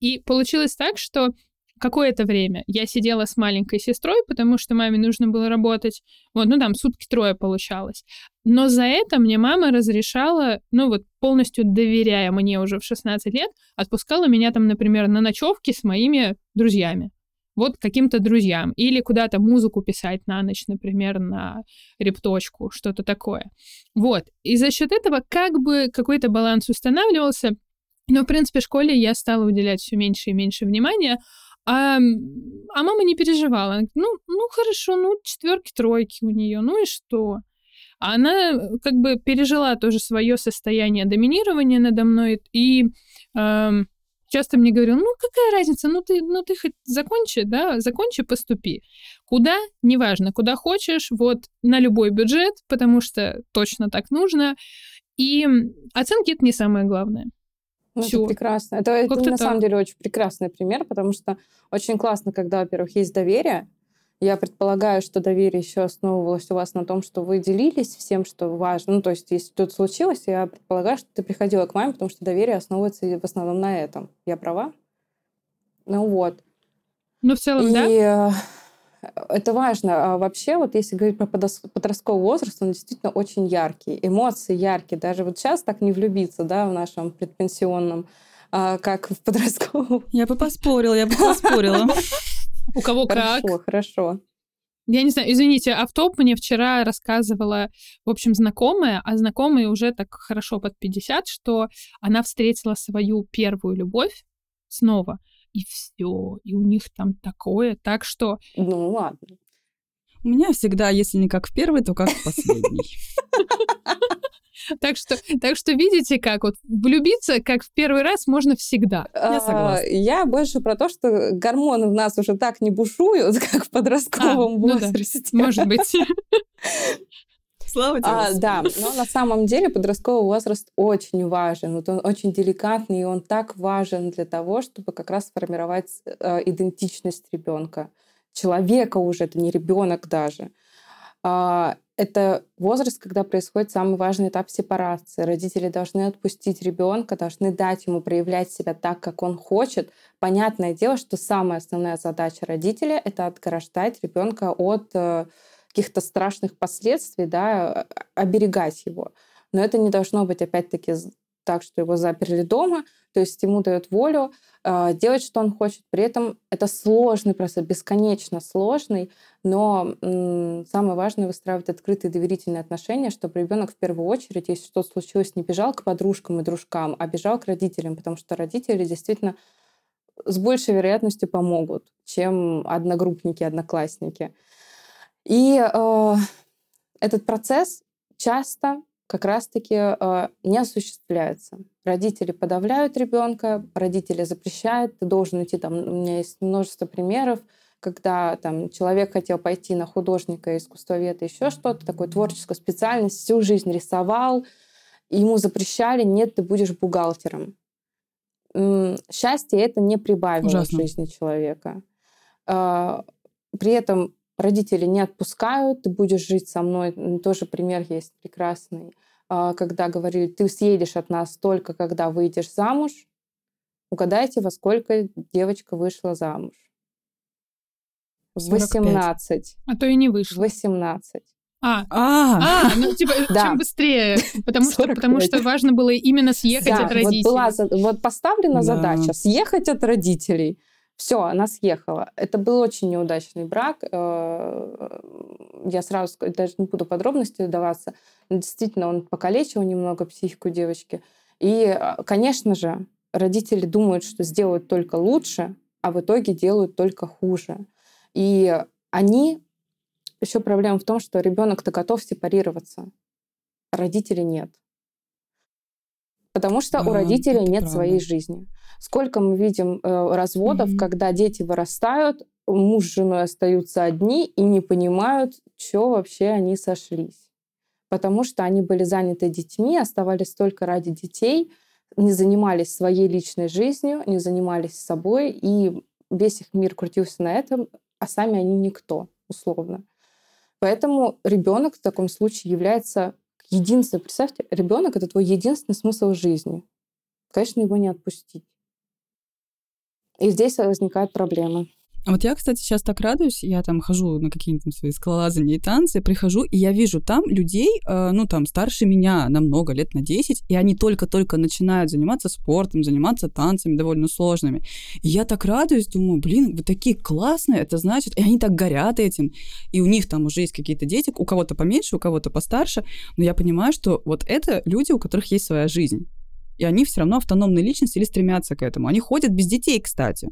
[SPEAKER 1] И получилось так, что какое-то время я сидела с маленькой сестрой, потому что маме нужно было работать. Вот, ну там сутки трое получалось. Но за это мне мама разрешала, ну вот полностью доверяя мне уже в 16 лет, отпускала меня там, например, на ночевки с моими друзьями вот каким-то друзьям. Или куда-то музыку писать на ночь, например, на репточку, что-то такое. Вот. И за счет этого как бы какой-то баланс устанавливался. Но, в принципе, в школе я стала уделять все меньше и меньше внимания, а, а мама не переживала. Она говорит, ну, ну хорошо, ну четверки, тройки у нее, ну и что? А она как бы пережила тоже свое состояние доминирования надо мной и эм, часто мне говорил, ну какая разница, ну ты, ну ты хоть закончи, да, закончи, поступи. Куда? Неважно, куда хочешь, вот на любой бюджет, потому что точно так нужно. И оценки это не самое главное.
[SPEAKER 2] Ну, это прекрасно. Это, это на так. самом деле очень прекрасный пример, потому что очень классно, когда, во-первых, есть доверие, я предполагаю, что доверие еще основывалось у вас на том, что вы делились всем, что важно. Ну, то есть, если что-то случилось, я предполагаю, что ты приходила к маме, потому что доверие основывается в основном на этом. Я права? Ну вот.
[SPEAKER 1] Ну, в целом,
[SPEAKER 2] И
[SPEAKER 1] да.
[SPEAKER 2] Это важно. А вообще, вот если говорить про подростковый возраст, он действительно очень яркий. Эмоции яркие. Даже вот сейчас так не влюбиться, да, в нашем предпенсионном, а, как в подростковом.
[SPEAKER 3] Я бы поспорила, я бы поспорила.
[SPEAKER 1] У кого как.
[SPEAKER 2] Хорошо, хорошо.
[SPEAKER 1] Я не знаю, извините, автоп мне вчера рассказывала, в общем, знакомая, а знакомая уже так хорошо под 50, что она встретила свою первую любовь снова, и все, и у них там такое, так что...
[SPEAKER 2] Ну ладно.
[SPEAKER 3] У меня всегда, если не как в первый, то как в последний.
[SPEAKER 1] Так что, так что видите, как вот влюбиться, как в первый раз, можно всегда.
[SPEAKER 2] Я согласна. Я больше про то, что гормоны в нас уже так не бушуют, как в подростковом а, возрасте.
[SPEAKER 1] Ну да. Может быть.
[SPEAKER 3] Слава тебе. А,
[SPEAKER 2] да, но на самом деле подростковый возраст очень важен. Вот он очень деликатный, и он так важен для того, чтобы как раз сформировать э, идентичность ребенка. Человека уже, это не ребенок даже. А, это возраст, когда происходит самый важный этап сепарации. Родители должны отпустить ребенка, должны дать ему проявлять себя так, как он хочет. Понятное дело, что самая основная задача родителя — это отграждать ребенка от э, каких-то страшных последствий, да, оберегать его. Но это не должно быть, опять-таки, так, что его заперли дома, то есть ему дают волю э, делать, что он хочет. При этом это сложный процесс, бесконечно сложный, но м, самое важное выстраивать открытые доверительные отношения, чтобы ребенок в первую очередь, если что-то случилось, не бежал к подружкам и дружкам, а бежал к родителям, потому что родители действительно с большей вероятностью помогут, чем одногруппники, одноклассники. И э, этот процесс часто как раз-таки э, не осуществляется. Родители подавляют ребенка, родители запрещают, ты должен идти, там, у меня есть множество примеров, когда там человек хотел пойти на художника, искусствоведа, еще что-то, такое творческую специальность, всю жизнь рисовал, ему запрещали, нет, ты будешь бухгалтером. Счастье это не прибавило Ужасно. в жизни человека. А, при этом родители не отпускают, ты будешь жить со мной. Тоже пример есть прекрасный, а, когда говорили, ты съедешь от нас только, когда выйдешь замуж. Угадайте, во сколько девочка вышла замуж? 18.
[SPEAKER 1] А то и не вышла.
[SPEAKER 2] 18.
[SPEAKER 1] А, а, а ну типа да. чем быстрее, потому что, потому что важно было именно съехать да, от родителей.
[SPEAKER 2] Вот, была, вот поставлена да. задача съехать от родителей. Все, она съехала. Это был очень неудачный брак. Э, я сразу даже не буду подробности даваться. Но действительно, он покалечил немного психику девочки. И, э, конечно же, родители думают, что сделают только лучше, а в итоге делают только хуже. И они... Еще проблема в том, что ребенок-то готов сепарироваться, а родители нет. Потому что а, у родителей нет правда. своей жизни. Сколько мы видим э, разводов, mm-hmm. когда дети вырастают, муж с женой остаются одни и не понимают, что вообще они сошлись. Потому что они были заняты детьми, оставались только ради детей, не занимались своей личной жизнью, не занимались собой, и весь их мир крутился на этом, а сами они никто, условно. Поэтому ребенок в таком случае является единственным. Представьте, ребенок это твой единственный смысл жизни. Конечно, его не отпустить. И здесь возникают проблемы.
[SPEAKER 3] А вот я, кстати, сейчас так радуюсь, я там хожу на какие-нибудь свои скалолазания и танцы, прихожу, и я вижу там людей, э, ну, там, старше меня на много лет, на 10, и они только-только начинают заниматься спортом, заниматься танцами довольно сложными. И я так радуюсь, думаю, блин, вы такие классные, это значит, и они так горят этим, и у них там уже есть какие-то дети, у кого-то поменьше, у кого-то постарше, но я понимаю, что вот это люди, у которых есть своя жизнь и они все равно автономные личности или стремятся к этому. Они ходят без детей, кстати.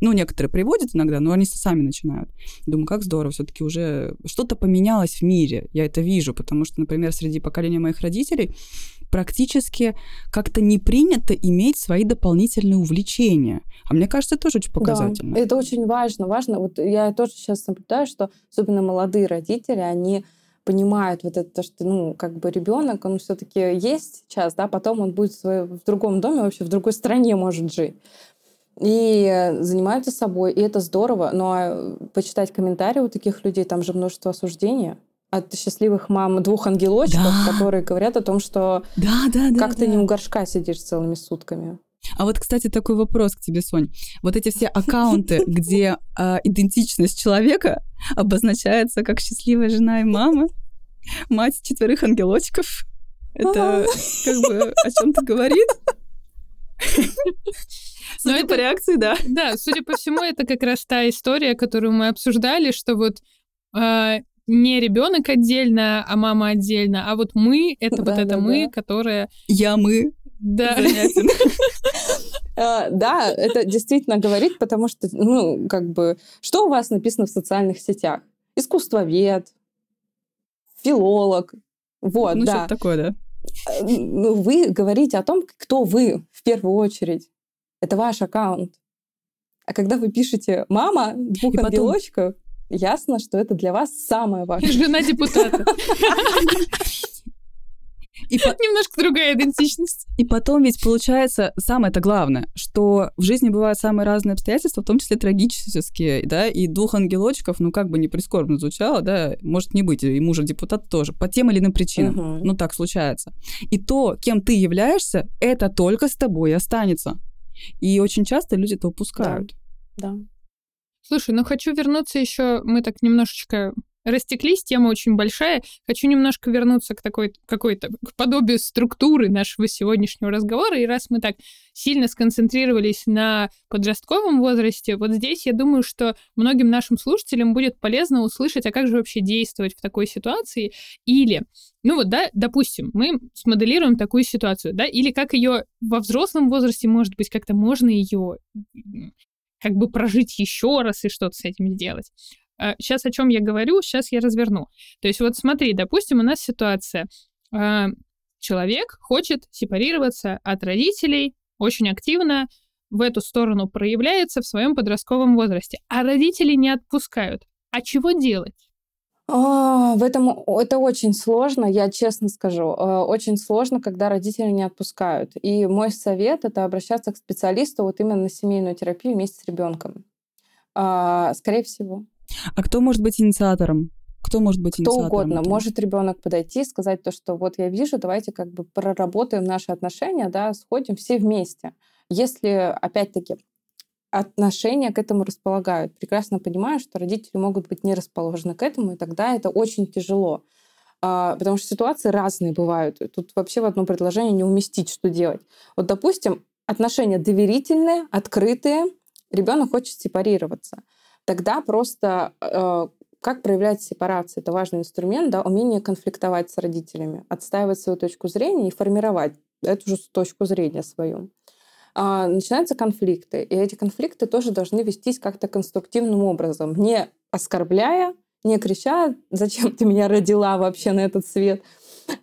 [SPEAKER 3] Ну, некоторые приводят иногда, но они сами начинают. Думаю, как здорово, все-таки уже что-то поменялось в мире. Я это вижу, потому что, например, среди поколения моих родителей практически как-то не принято иметь свои дополнительные увлечения. А мне кажется, это тоже очень показательно.
[SPEAKER 2] Да, это очень важно. Важно. Вот я тоже сейчас наблюдаю, что особенно молодые родители, они понимают вот это, что, ну, как бы ребенок, он все-таки есть сейчас, да, потом он будет в, свой, в другом доме, вообще в другой стране может жить. И занимаются собой, и это здорово. Но а, почитать комментарии у таких людей, там же множество осуждения от счастливых мам двух ангелочков, да. которые говорят о том, что да, да, да, как да. ты не у горшка сидишь целыми сутками.
[SPEAKER 3] А вот, кстати, такой вопрос к тебе, Сонь. Вот эти все аккаунты, где э, идентичность человека обозначается как счастливая жена и мама, мать четверых ангелочков, это как бы о чем-то говорит?
[SPEAKER 1] Но это по реакции, да. Да, судя по всему, это как раз та история, которую мы обсуждали, что вот э, не ребенок отдельно, а мама отдельно, а вот мы это да, вот это да, мы, да. которая.
[SPEAKER 3] Я мы.
[SPEAKER 1] Да.
[SPEAKER 2] А, да, это действительно говорит, потому что, ну, как бы, что у вас написано в социальных сетях? Искусствовед, филолог, вот,
[SPEAKER 3] ну,
[SPEAKER 2] да.
[SPEAKER 3] такое, да.
[SPEAKER 2] Ну, вы говорите о том, кто вы в первую очередь. Это ваш аккаунт. А когда вы пишете «мама» двух И ангелочков, потом... ясно, что это для вас самое важное.
[SPEAKER 1] Жена депутата. И по... Немножко другая идентичность.
[SPEAKER 3] И потом ведь получается самое-то главное, что в жизни бывают самые разные обстоятельства, в том числе трагические, да, и двух ангелочков, ну как бы не прискорбно звучало, да, может не быть, и мужа депутат тоже, по тем или иным причинам. Угу. Ну так случается. И то, кем ты являешься, это только с тобой останется. И очень часто люди это упускают.
[SPEAKER 2] Да. да.
[SPEAKER 1] Слушай, ну хочу вернуться еще, мы так немножечко растеклись, тема очень большая. Хочу немножко вернуться к такой какой-то к подобию структуры нашего сегодняшнего разговора. И раз мы так сильно сконцентрировались на подростковом возрасте, вот здесь я думаю, что многим нашим слушателям будет полезно услышать, а как же вообще действовать в такой ситуации. Или ну вот, да, допустим, мы смоделируем такую ситуацию, да, или как ее во взрослом возрасте, может быть, как-то можно ее как бы прожить еще раз и что-то с этим сделать. Сейчас а, о чем я говорю, сейчас я разверну. То есть вот смотри, допустим, у нас ситуация. А, человек хочет сепарироваться от родителей очень активно, в эту сторону проявляется в своем подростковом возрасте, а родители не отпускают. А чего делать?
[SPEAKER 2] А, в этом это очень сложно, я честно скажу. Э, очень сложно, когда родители не отпускают. И мой совет это обращаться к специалисту вот именно на семейную терапию вместе с ребенком. А, скорее всего.
[SPEAKER 3] А кто может быть инициатором? Кто может быть
[SPEAKER 2] Кто
[SPEAKER 3] инициатором?
[SPEAKER 2] угодно.
[SPEAKER 3] этого?
[SPEAKER 2] Может ребенок подойти и сказать то, что вот я вижу, давайте как бы проработаем наши отношения, да, сходим все вместе. Если, опять-таки, отношения к этому располагают. Прекрасно понимаю, что родители могут быть не расположены к этому, и тогда это очень тяжело. А, потому что ситуации разные бывают. Тут вообще в одно предложение не уместить, что делать. Вот, допустим, отношения доверительные, открытые, ребенок хочет сепарироваться. Тогда просто э, как проявлять сепарацию? Это важный инструмент, да, умение конфликтовать с родителями, отстаивать свою точку зрения и формировать эту же точку зрения свою. А, начинаются конфликты. И эти конфликты тоже должны вестись как-то конструктивным образом, не оскорбляя, не крича, зачем ты меня родила вообще на этот свет,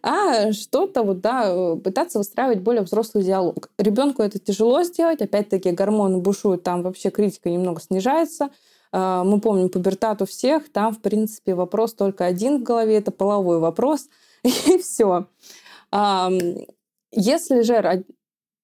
[SPEAKER 2] а что-то вот, да, пытаться выстраивать более взрослый диалог. Ребенку это тяжело сделать, опять-таки гормоны бушуют, там вообще критика немного снижается. А, мы помним пубертат у всех, там, в принципе, вопрос только один в голове, это половой вопрос, и все. Если же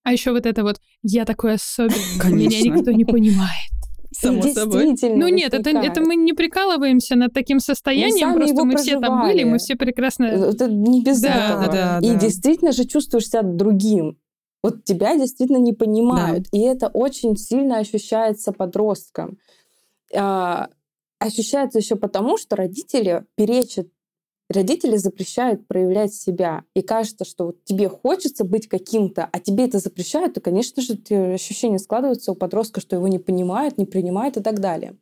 [SPEAKER 1] а еще вот это вот «я такой особенный, меня никто не понимает».
[SPEAKER 3] Само собой.
[SPEAKER 1] Ну нет, это, это мы не прикалываемся над таким состоянием, просто мы все там были, мы все прекрасно...
[SPEAKER 2] Это не без
[SPEAKER 1] Да,
[SPEAKER 2] этого.
[SPEAKER 3] да,
[SPEAKER 2] И
[SPEAKER 3] да.
[SPEAKER 2] действительно же чувствуешь себя другим. Вот тебя действительно не понимают. И это очень сильно ощущается подростком. А, ощущается еще потому, что родители перечат родители запрещают проявлять себя. И кажется, что вот тебе хочется быть каким-то, а тебе это запрещают, то, конечно же, эти ощущения складываются у подростка, что его не понимают, не принимают и так далее.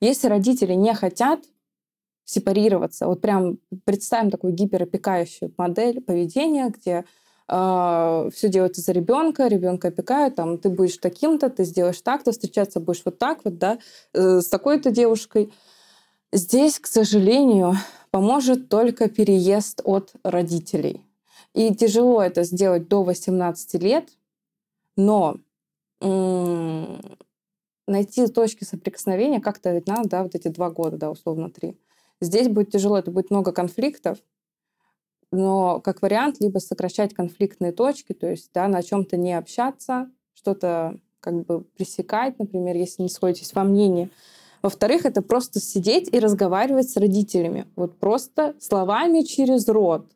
[SPEAKER 2] Если родители не хотят сепарироваться, вот прям представим такую гиперопекающую модель поведения, где э, все делается за ребенка, ребенка опекают, там ты будешь таким-то, ты сделаешь так-то, встречаться будешь вот так вот, да, э, с такой-то девушкой. Здесь, к сожалению, поможет только переезд от родителей. И тяжело это сделать до 18 лет, но найти точки соприкосновения как-то ведь надо, да, вот эти два года, да, условно три. Здесь будет тяжело, это будет много конфликтов, но как вариант либо сокращать конфликтные точки, то есть да, на чем-то не общаться, что-то как бы пресекать, например, если не сходитесь во мнении. Во-вторых, это просто сидеть и разговаривать с родителями. Вот просто словами через рот.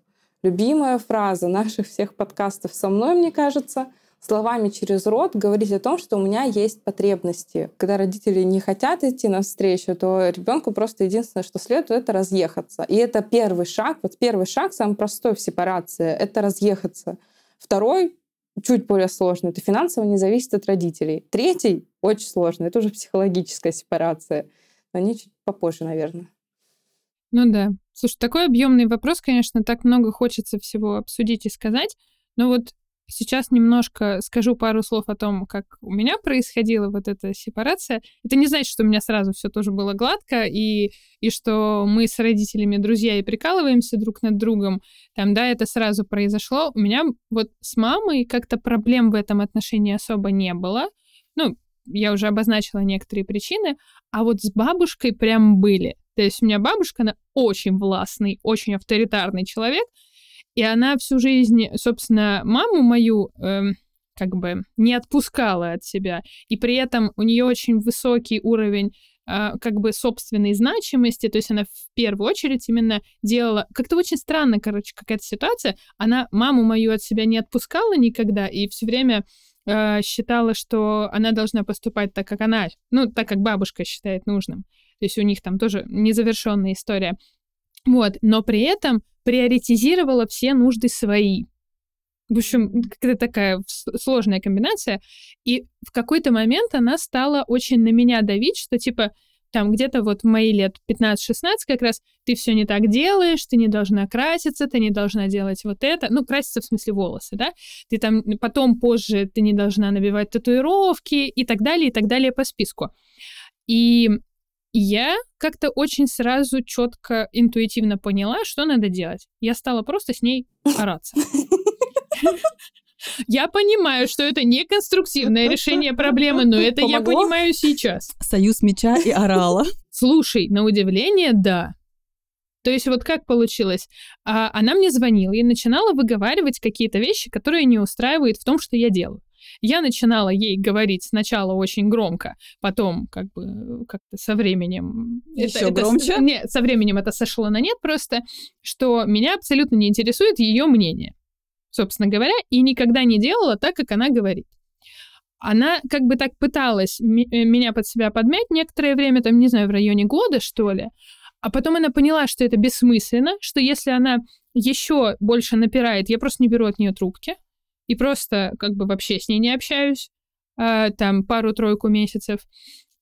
[SPEAKER 2] Любимая фраза наших всех подкастов со мной, мне кажется, словами через рот говорить о том, что у меня есть потребности. Когда родители не хотят идти навстречу, то ребенку просто единственное, что следует, это разъехаться. И это первый шаг. Вот первый шаг, самый простой в сепарации, это разъехаться. Второй чуть более сложный. Это финансово не зависит от родителей. Третий очень сложный. Это уже психологическая сепарация. Но они чуть попозже, наверное.
[SPEAKER 1] Ну да. Слушай, такой объемный вопрос, конечно, так много хочется всего обсудить и сказать. Но вот сейчас немножко скажу пару слов о том, как у меня происходила вот эта сепарация. Это не значит, что у меня сразу все тоже было гладко, и, и что мы с родителями друзья и прикалываемся друг над другом. Там, да, это сразу произошло. У меня вот с мамой как-то проблем в этом отношении особо не было. Ну, я уже обозначила некоторые причины, а вот с бабушкой прям были. То есть у меня бабушка, она очень властный, очень авторитарный человек, и она всю жизнь, собственно, маму мою эм, как бы не отпускала от себя. И при этом у нее очень высокий уровень э, как бы собственной значимости. То есть она в первую очередь именно делала... Как-то очень странно, короче, какая-то ситуация. Она маму мою от себя не отпускала никогда и все время э, считала, что она должна поступать так, как она, ну, так, как бабушка считает нужным. То есть у них там тоже незавершенная история. Вот, но при этом приоритизировала все нужды свои. В общем, какая-то такая сложная комбинация. И в какой-то момент она стала очень на меня давить, что типа там где-то вот в мои лет 15-16 как раз ты все не так делаешь, ты не должна краситься, ты не должна делать вот это. Ну, краситься в смысле волосы, да? Ты там потом позже ты не должна набивать татуировки и так далее, и так далее по списку. И я как-то очень сразу четко, интуитивно поняла, что надо делать. Я стала просто с ней ораться. Я понимаю, что это не конструктивное решение проблемы, но это я
[SPEAKER 2] Помогло?
[SPEAKER 1] понимаю сейчас.
[SPEAKER 3] Союз меча и орала.
[SPEAKER 1] Слушай, на удивление, да. То есть вот как получилось? А, она мне звонила и начинала выговаривать какие-то вещи, которые не устраивают в том, что я делаю. Я начинала ей говорить сначала очень громко, потом как бы как-то со временем...
[SPEAKER 3] Ещё громче?
[SPEAKER 1] Нет, со временем это сошло на нет просто, что меня абсолютно не интересует ее мнение, собственно говоря, и никогда не делала так, как она говорит. Она как бы так пыталась э, меня под себя подмять некоторое время, там, не знаю, в районе года, что ли, а потом она поняла, что это бессмысленно, что если она еще больше напирает, я просто не беру от нее трубки и просто как бы вообще с ней не общаюсь, а, там пару-тройку месяцев.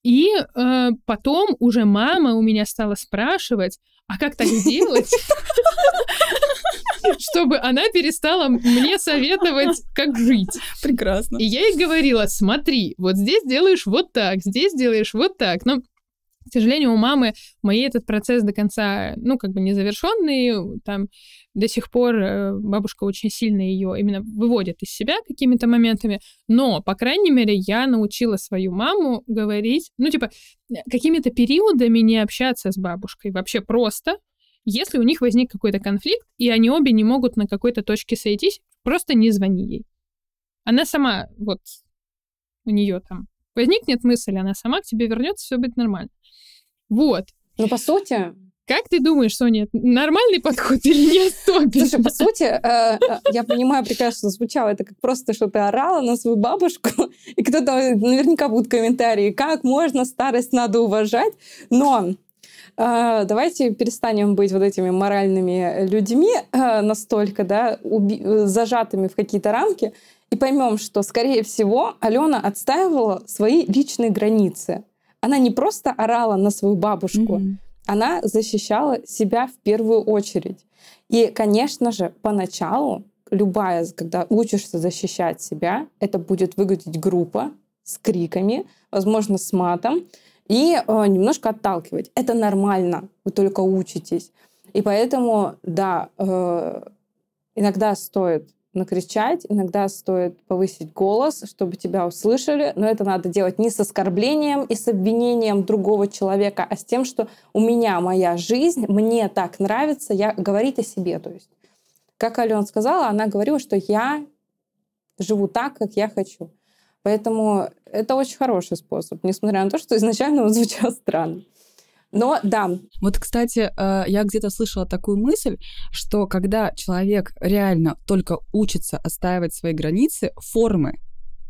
[SPEAKER 1] И э, потом уже мама у меня стала спрашивать, а как так сделать, чтобы она перестала мне советовать, как жить.
[SPEAKER 3] Прекрасно.
[SPEAKER 1] И я ей говорила, смотри, вот здесь делаешь вот так, здесь делаешь вот так. Но, к сожалению, у мамы моей этот процесс до конца, ну, как бы незавершенный. Там до сих пор э, бабушка очень сильно ее именно выводит из себя какими-то моментами. Но, по крайней мере, я научила свою маму говорить, ну, типа, какими-то периодами не общаться с бабушкой. Вообще просто. Если у них возник какой-то конфликт, и они обе не могут на какой-то точке сойтись, просто не звони ей. Она сама, вот, у нее там возникнет мысль, она сама к тебе вернется, все будет нормально. Вот.
[SPEAKER 2] Ну, по сути,
[SPEAKER 1] Как ты думаешь, Соня, нормальный подход или не особенно?
[SPEAKER 2] Слушай, по сути, э, э, я понимаю прекрасно, звучало это как просто, что ты орала на свою бабушку, и кто-то наверняка будут комментарии, как можно, старость надо уважать, но э, давайте перестанем быть вот этими моральными людьми э, настолько, да, уби- э, зажатыми в какие-то рамки, и поймем, что, скорее всего, Алена отстаивала свои личные границы. Она не просто орала на свою бабушку,
[SPEAKER 3] Мгм.
[SPEAKER 2] она защищала себя в первую очередь. И, конечно же, поначалу любая, когда учишься защищать себя, это будет выглядеть группа с криками, возможно, с матом, и э, немножко отталкивать. Это нормально, вы только учитесь. И поэтому, да, э, иногда стоит накричать, иногда стоит повысить голос, чтобы тебя услышали, но это надо делать не с оскорблением и с обвинением другого человека, а с тем, что у меня моя жизнь, мне так нравится, я говорить о себе, то есть. Как Алена сказала, она говорила, что я живу так, как я хочу. Поэтому это очень хороший способ, несмотря на то, что изначально он звучал странно. Но да,
[SPEAKER 3] Вот, кстати, э, я где-то слышала такую мысль, что когда человек реально только учится отстаивать свои границы, формы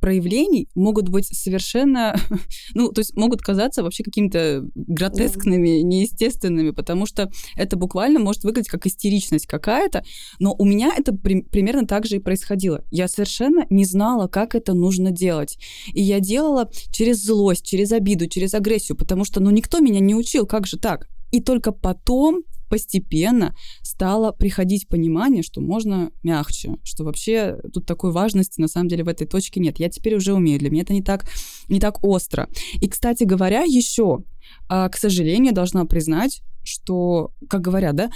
[SPEAKER 3] проявлений могут быть совершенно, ну, то есть могут казаться вообще какими-то гротескными, неестественными, потому что это буквально может выглядеть как истеричность какая-то, но у меня это при- примерно так же и происходило. Я совершенно не знала, как это нужно делать. И я делала через злость, через обиду, через агрессию, потому что, ну, никто меня не учил, как же так? И только потом постепенно стало приходить понимание, что можно мягче, что вообще тут такой важности на самом деле в этой точке нет. Я теперь уже умею, для меня это не так, не так остро. И, кстати говоря, еще, а, к сожалению, должна признать, что, как говорят, да,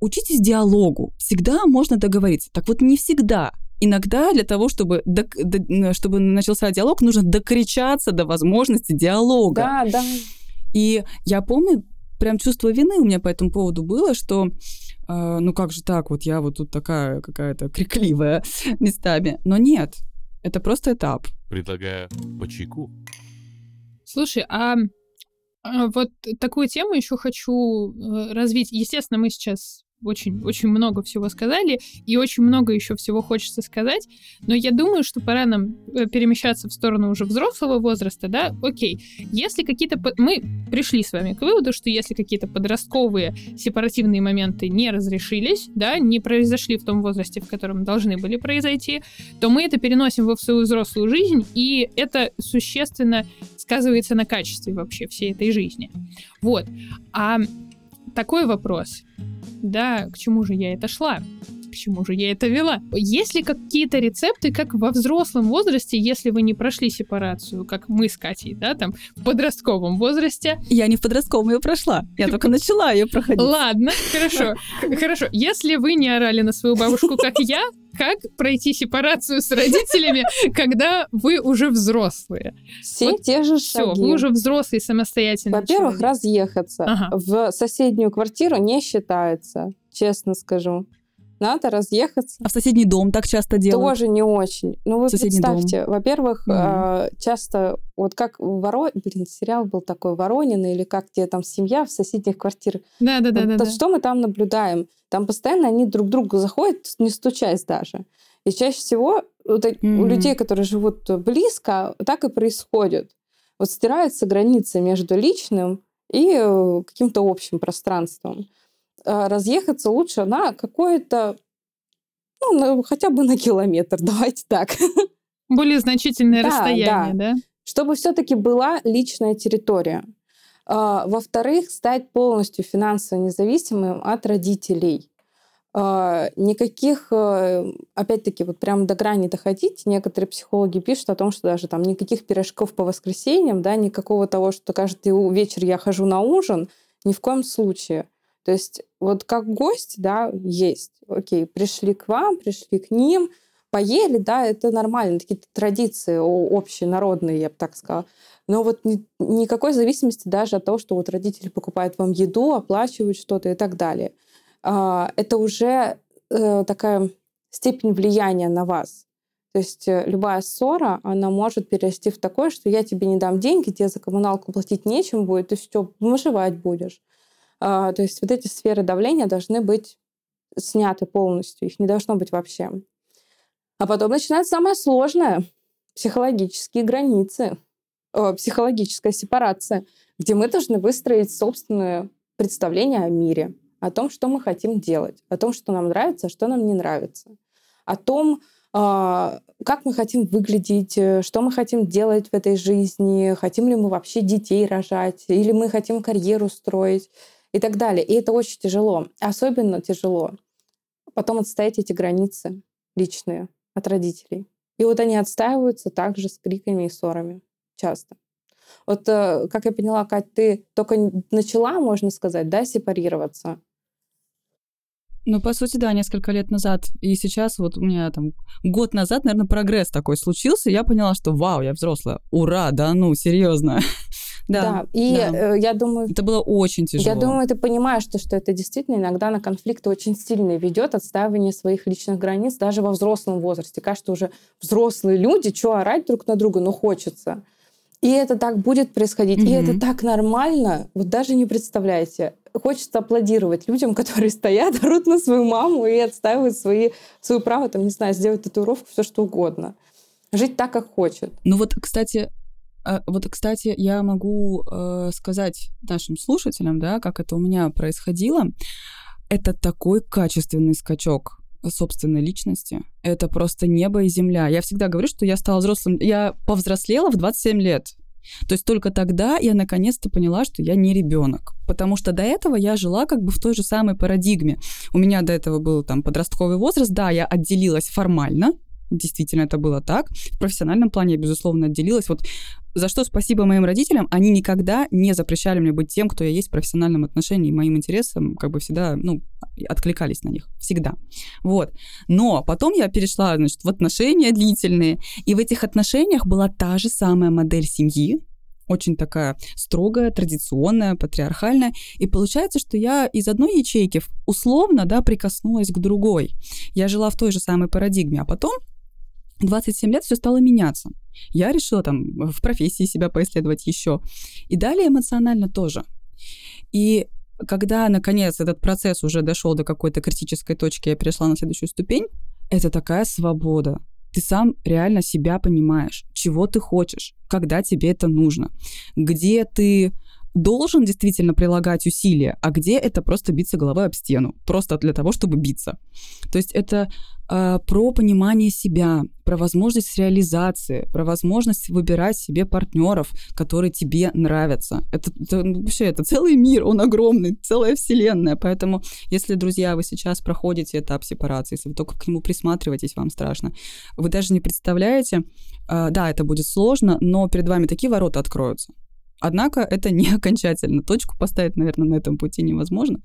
[SPEAKER 3] учитесь диалогу, всегда можно договориться. Так вот, не всегда. Иногда для того, чтобы, док- д- чтобы начался диалог, нужно докричаться до возможности диалога.
[SPEAKER 2] да, да.
[SPEAKER 3] И я помню, прям чувство вины у меня по этому поводу было, что э, ну как же так, вот я вот тут такая какая-то крикливая местами. Но нет, это просто этап.
[SPEAKER 4] Предлагаю по чайку.
[SPEAKER 1] Слушай, а а, вот такую тему еще хочу э, развить. Естественно, мы сейчас очень, очень много всего сказали, и очень много еще всего хочется сказать, но я думаю, что пора нам э, перемещаться в сторону уже взрослого возраста, да, окей, если какие-то... по- Мы пришли с вами к выводу, что если какие-то подростковые сепаративные моменты не разрешились, да, не произошли в том возрасте, в котором должны были произойти, то мы это переносим во свою взрослую жизнь, и это существенно сказывается на качестве вообще всей этой жизни. Вот. А такой вопрос, да, к чему же я это шла? Почему же я это вела. Есть ли какие-то рецепты, как во взрослом возрасте, если вы не прошли сепарацию, как мы с Катей, да, там, в подростковом возрасте?
[SPEAKER 3] Я не в подростковом ее прошла, я только начала ее проходить.
[SPEAKER 1] Ладно, хорошо, хорошо. Если вы не орали на свою бабушку, как я, как пройти сепарацию с родителями, когда вы уже взрослые?
[SPEAKER 2] Все вот те же
[SPEAKER 1] шаги. Все, вы уже взрослый самостоятельный
[SPEAKER 2] Во-первых, человек. разъехаться. Ага. В соседнюю квартиру не считается, честно скажу. Надо разъехаться.
[SPEAKER 3] А в соседний дом так часто делают?
[SPEAKER 2] Тоже не очень. Ну вы соседний представьте, во-первых, mm-hmm. часто, вот как Воро... Блин, сериал был такой Воронина или как где там семья в соседних квартирах.
[SPEAKER 1] Да-да-да.
[SPEAKER 2] Вот, да, что мы там наблюдаем? Там постоянно они друг к другу заходят, не стучаясь даже. И чаще всего вот, mm-hmm. у людей, которые живут близко, так и происходит. Вот стирается граница между личным и э, каким-то общим пространством. А, разъехаться лучше на какое-то, ну, на, хотя бы на километр, давайте так.
[SPEAKER 1] Более значительное да, расстояние, да? да?
[SPEAKER 2] Чтобы все-таки была личная территория. А, во-вторых, стать полностью финансово независимым от родителей. А, никаких, опять-таки, вот прям до грани доходить. Некоторые психологи пишут о том, что даже там никаких пирожков по воскресеньям, да, никакого того, что каждый вечер я хожу на ужин, ни в коем случае. То есть вот как гость, да, есть. Окей, пришли к вам, пришли к ним, поели, да, это нормально, такие традиции общенародные, я бы так сказала. Но вот ни, никакой зависимости даже от того, что вот родители покупают вам еду, оплачивают что-то и так далее. А, это уже э, такая степень влияния на вас. То есть э, любая ссора, она может перерасти в такое, что я тебе не дам деньги, тебе за коммуналку платить нечем будет, ты что, выживать будешь. А, то есть вот эти сферы давления должны быть сняты полностью, их не должно быть вообще. А потом начинается самое сложное — психологические границы, психологическая сепарация, где мы должны выстроить собственное представление о мире, о том, что мы хотим делать, о том, что нам нравится, а что нам не нравится, о том, а, как мы хотим выглядеть, э, что мы хотим делать в этой жизни, хотим ли мы вообще детей рожать, или мы хотим карьеру строить и так далее. И это очень тяжело. Особенно тяжело потом отстоять эти границы личные от родителей. И вот они отстаиваются также с криками и ссорами часто. Вот, э, как я поняла, Кать, ты только начала, можно сказать, да, сепарироваться?
[SPEAKER 3] Ну, по сути, да, несколько лет назад. И сейчас вот у меня там год назад, наверное, прогресс такой случился. И я поняла, что вау, я взрослая. Ура, да ну, серьезно.
[SPEAKER 2] Да, да. и да. Э, я думаю...
[SPEAKER 3] Это было очень тяжело.
[SPEAKER 2] Я думаю, ты понимаешь, что, что это действительно иногда на конфликты очень сильно ведет, отстаивание своих личных границ даже во взрослом возрасте. Кажется, уже взрослые люди, что орать друг на друга, ну хочется. И это так будет происходить, mm-hmm. и это так нормально, вот даже не представляете. Хочется аплодировать людям, которые стоят, орут на свою маму и отстаивают свои, свое право, там, не знаю, сделать татуировку, все что угодно. Жить так, как хочет.
[SPEAKER 3] Ну вот, кстати, вот, кстати, я могу э, сказать нашим слушателям, да, как это у меня происходило. Это такой качественный скачок собственной личности. Это просто небо и земля. Я всегда говорю, что я стала взрослым. Я повзрослела в 27 лет. То есть только тогда я наконец-то поняла, что я не ребенок. Потому что до этого я жила как бы в той же самой парадигме. У меня до этого был там подростковый возраст. Да, я отделилась формально, действительно это было так. В профессиональном плане я, безусловно, отделилась. Вот за что спасибо моим родителям, они никогда не запрещали мне быть тем, кто я есть в профессиональном отношении, моим интересам как бы всегда, ну, откликались на них, всегда. Вот. Но потом я перешла, значит, в отношения длительные, и в этих отношениях была та же самая модель семьи, очень такая строгая, традиционная, патриархальная. И получается, что я из одной ячейки условно, да, прикоснулась к другой. Я жила в той же самой парадигме, а потом 27 лет все стало меняться. Я решила там в профессии себя поисследовать еще. И далее эмоционально тоже. И когда, наконец, этот процесс уже дошел до какой-то критической точки, я перешла на следующую ступень, это такая свобода. Ты сам реально себя понимаешь, чего ты хочешь, когда тебе это нужно, где ты должен действительно прилагать усилия, а где это просто биться головой об стену, просто для того, чтобы биться. То есть это э, про понимание себя, про возможность реализации, про возможность выбирать себе партнеров, которые тебе нравятся. Это, это ну, вообще это целый мир, он огромный, целая вселенная. Поэтому, если, друзья, вы сейчас проходите этап сепарации, если вы только к нему присматриваетесь, вам страшно, вы даже не представляете, э, да, это будет сложно, но перед вами такие ворота откроются. Однако это не окончательно. Точку поставить, наверное, на этом пути невозможно.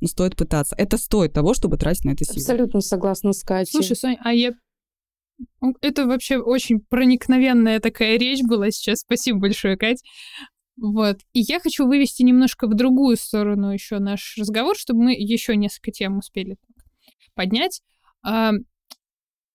[SPEAKER 3] Но стоит пытаться. Это стоит того, чтобы тратить на это силы.
[SPEAKER 2] Абсолютно согласна с Катей.
[SPEAKER 1] Слушай, Соня, а я... Это вообще очень проникновенная такая речь была сейчас. Спасибо большое, Кать. Вот. И я хочу вывести немножко в другую сторону еще наш разговор, чтобы мы еще несколько тем успели поднять.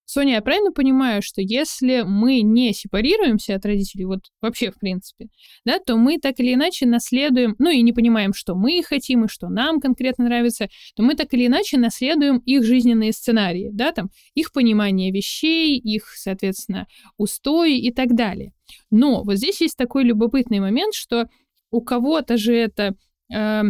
[SPEAKER 1] Соня, я правильно понимаю, что если мы не сепарируемся от родителей, вот вообще в принципе, да, то мы так или иначе наследуем, ну и не понимаем, что мы хотим и что нам конкретно нравится, то мы так или иначе наследуем их жизненные сценарии, да, там, их понимание вещей, их, соответственно, устои и так далее. Но вот здесь есть такой любопытный момент, что у кого-то же это э,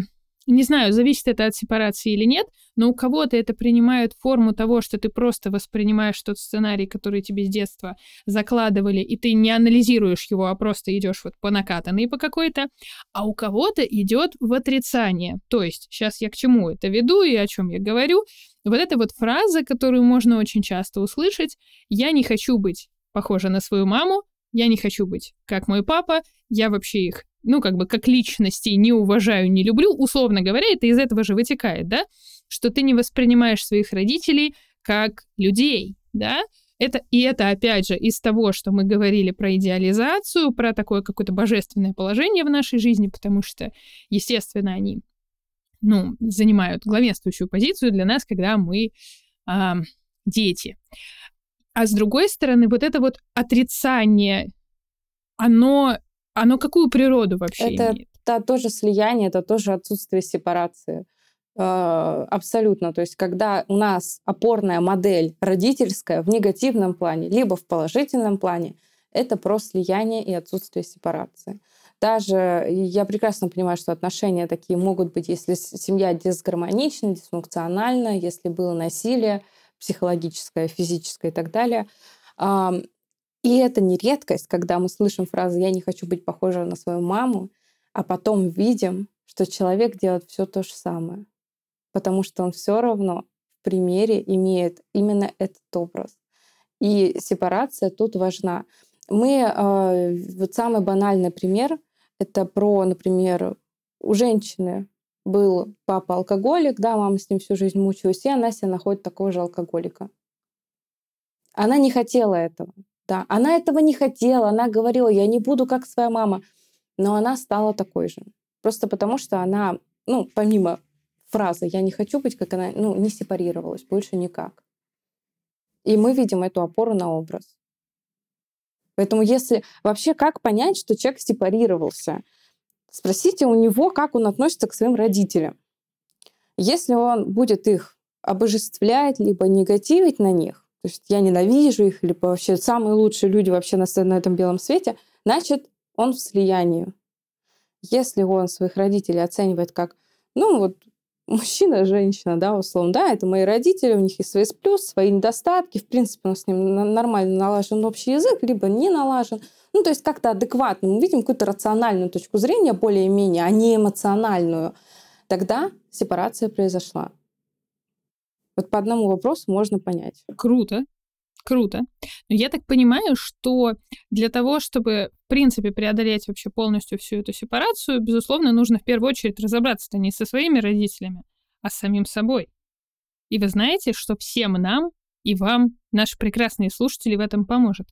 [SPEAKER 1] не знаю, зависит это от сепарации или нет, но у кого-то это принимает форму того, что ты просто воспринимаешь тот сценарий, который тебе с детства закладывали, и ты не анализируешь его, а просто идешь вот по накатанной по какой-то, а у кого-то идет в отрицание. То есть, сейчас я к чему это веду и о чем я говорю, вот эта вот фраза, которую можно очень часто услышать, «я не хочу быть похожа на свою маму», «я не хочу быть как мой папа», «я вообще их ну, как бы как личности не уважаю, не люблю, условно говоря, это из этого же вытекает, да, что ты не воспринимаешь своих родителей как людей, да, это, и это, опять же, из того, что мы говорили про идеализацию, про такое какое-то божественное положение в нашей жизни, потому что, естественно, они, ну, занимают главенствующую позицию для нас, когда мы э, дети. А с другой стороны, вот это вот отрицание, оно оно какую природу вообще
[SPEAKER 2] это,
[SPEAKER 1] имеет?
[SPEAKER 2] Это тоже слияние, это тоже отсутствие сепарации. Э, абсолютно. То есть, когда у нас опорная модель родительская в негативном плане, либо в положительном плане, это про слияние и отсутствие сепарации. Даже я прекрасно понимаю, что отношения такие могут быть, если семья дисгармонична, дисфункциональна, если было насилие психологическое, физическое и так далее. И это не редкость, когда мы слышим фразу «я не хочу быть похожа на свою маму», а потом видим, что человек делает все то же самое, потому что он все равно в примере имеет именно этот образ. И сепарация тут важна. Мы, э, вот самый банальный пример, это про, например, у женщины был папа алкоголик, да, мама с ним всю жизнь мучилась, и она себя находит такого же алкоголика. Она не хотела этого. Да, она этого не хотела, она говорила, я не буду как своя мама, но она стала такой же. Просто потому, что она, ну, помимо фразы «я не хочу быть как она», ну, не сепарировалась больше никак. И мы видим эту опору на образ. Поэтому если... Вообще, как понять, что человек сепарировался? Спросите у него, как он относится к своим родителям. Если он будет их обожествлять, либо негативить на них, то есть я ненавижу их, или вообще самые лучшие люди вообще на, на этом белом свете, значит, он в слиянии. Если он своих родителей оценивает как, ну, вот мужчина, женщина, да, условно, да, это мои родители, у них есть свои плюсы, свои недостатки, в принципе, у с ним нормально налажен общий язык, либо не налажен. Ну, то есть как-то адекватно, мы видим какую-то рациональную точку зрения более-менее, а не эмоциональную. Тогда сепарация произошла. Вот по одному вопросу можно понять.
[SPEAKER 1] Круто. Круто. Но я так понимаю, что для того, чтобы, в принципе, преодолеть вообще полностью всю эту сепарацию, безусловно, нужно в первую очередь разобраться не со своими родителями, а с самим собой. И вы знаете, что всем нам и вам, наши прекрасные слушатели, в этом поможет.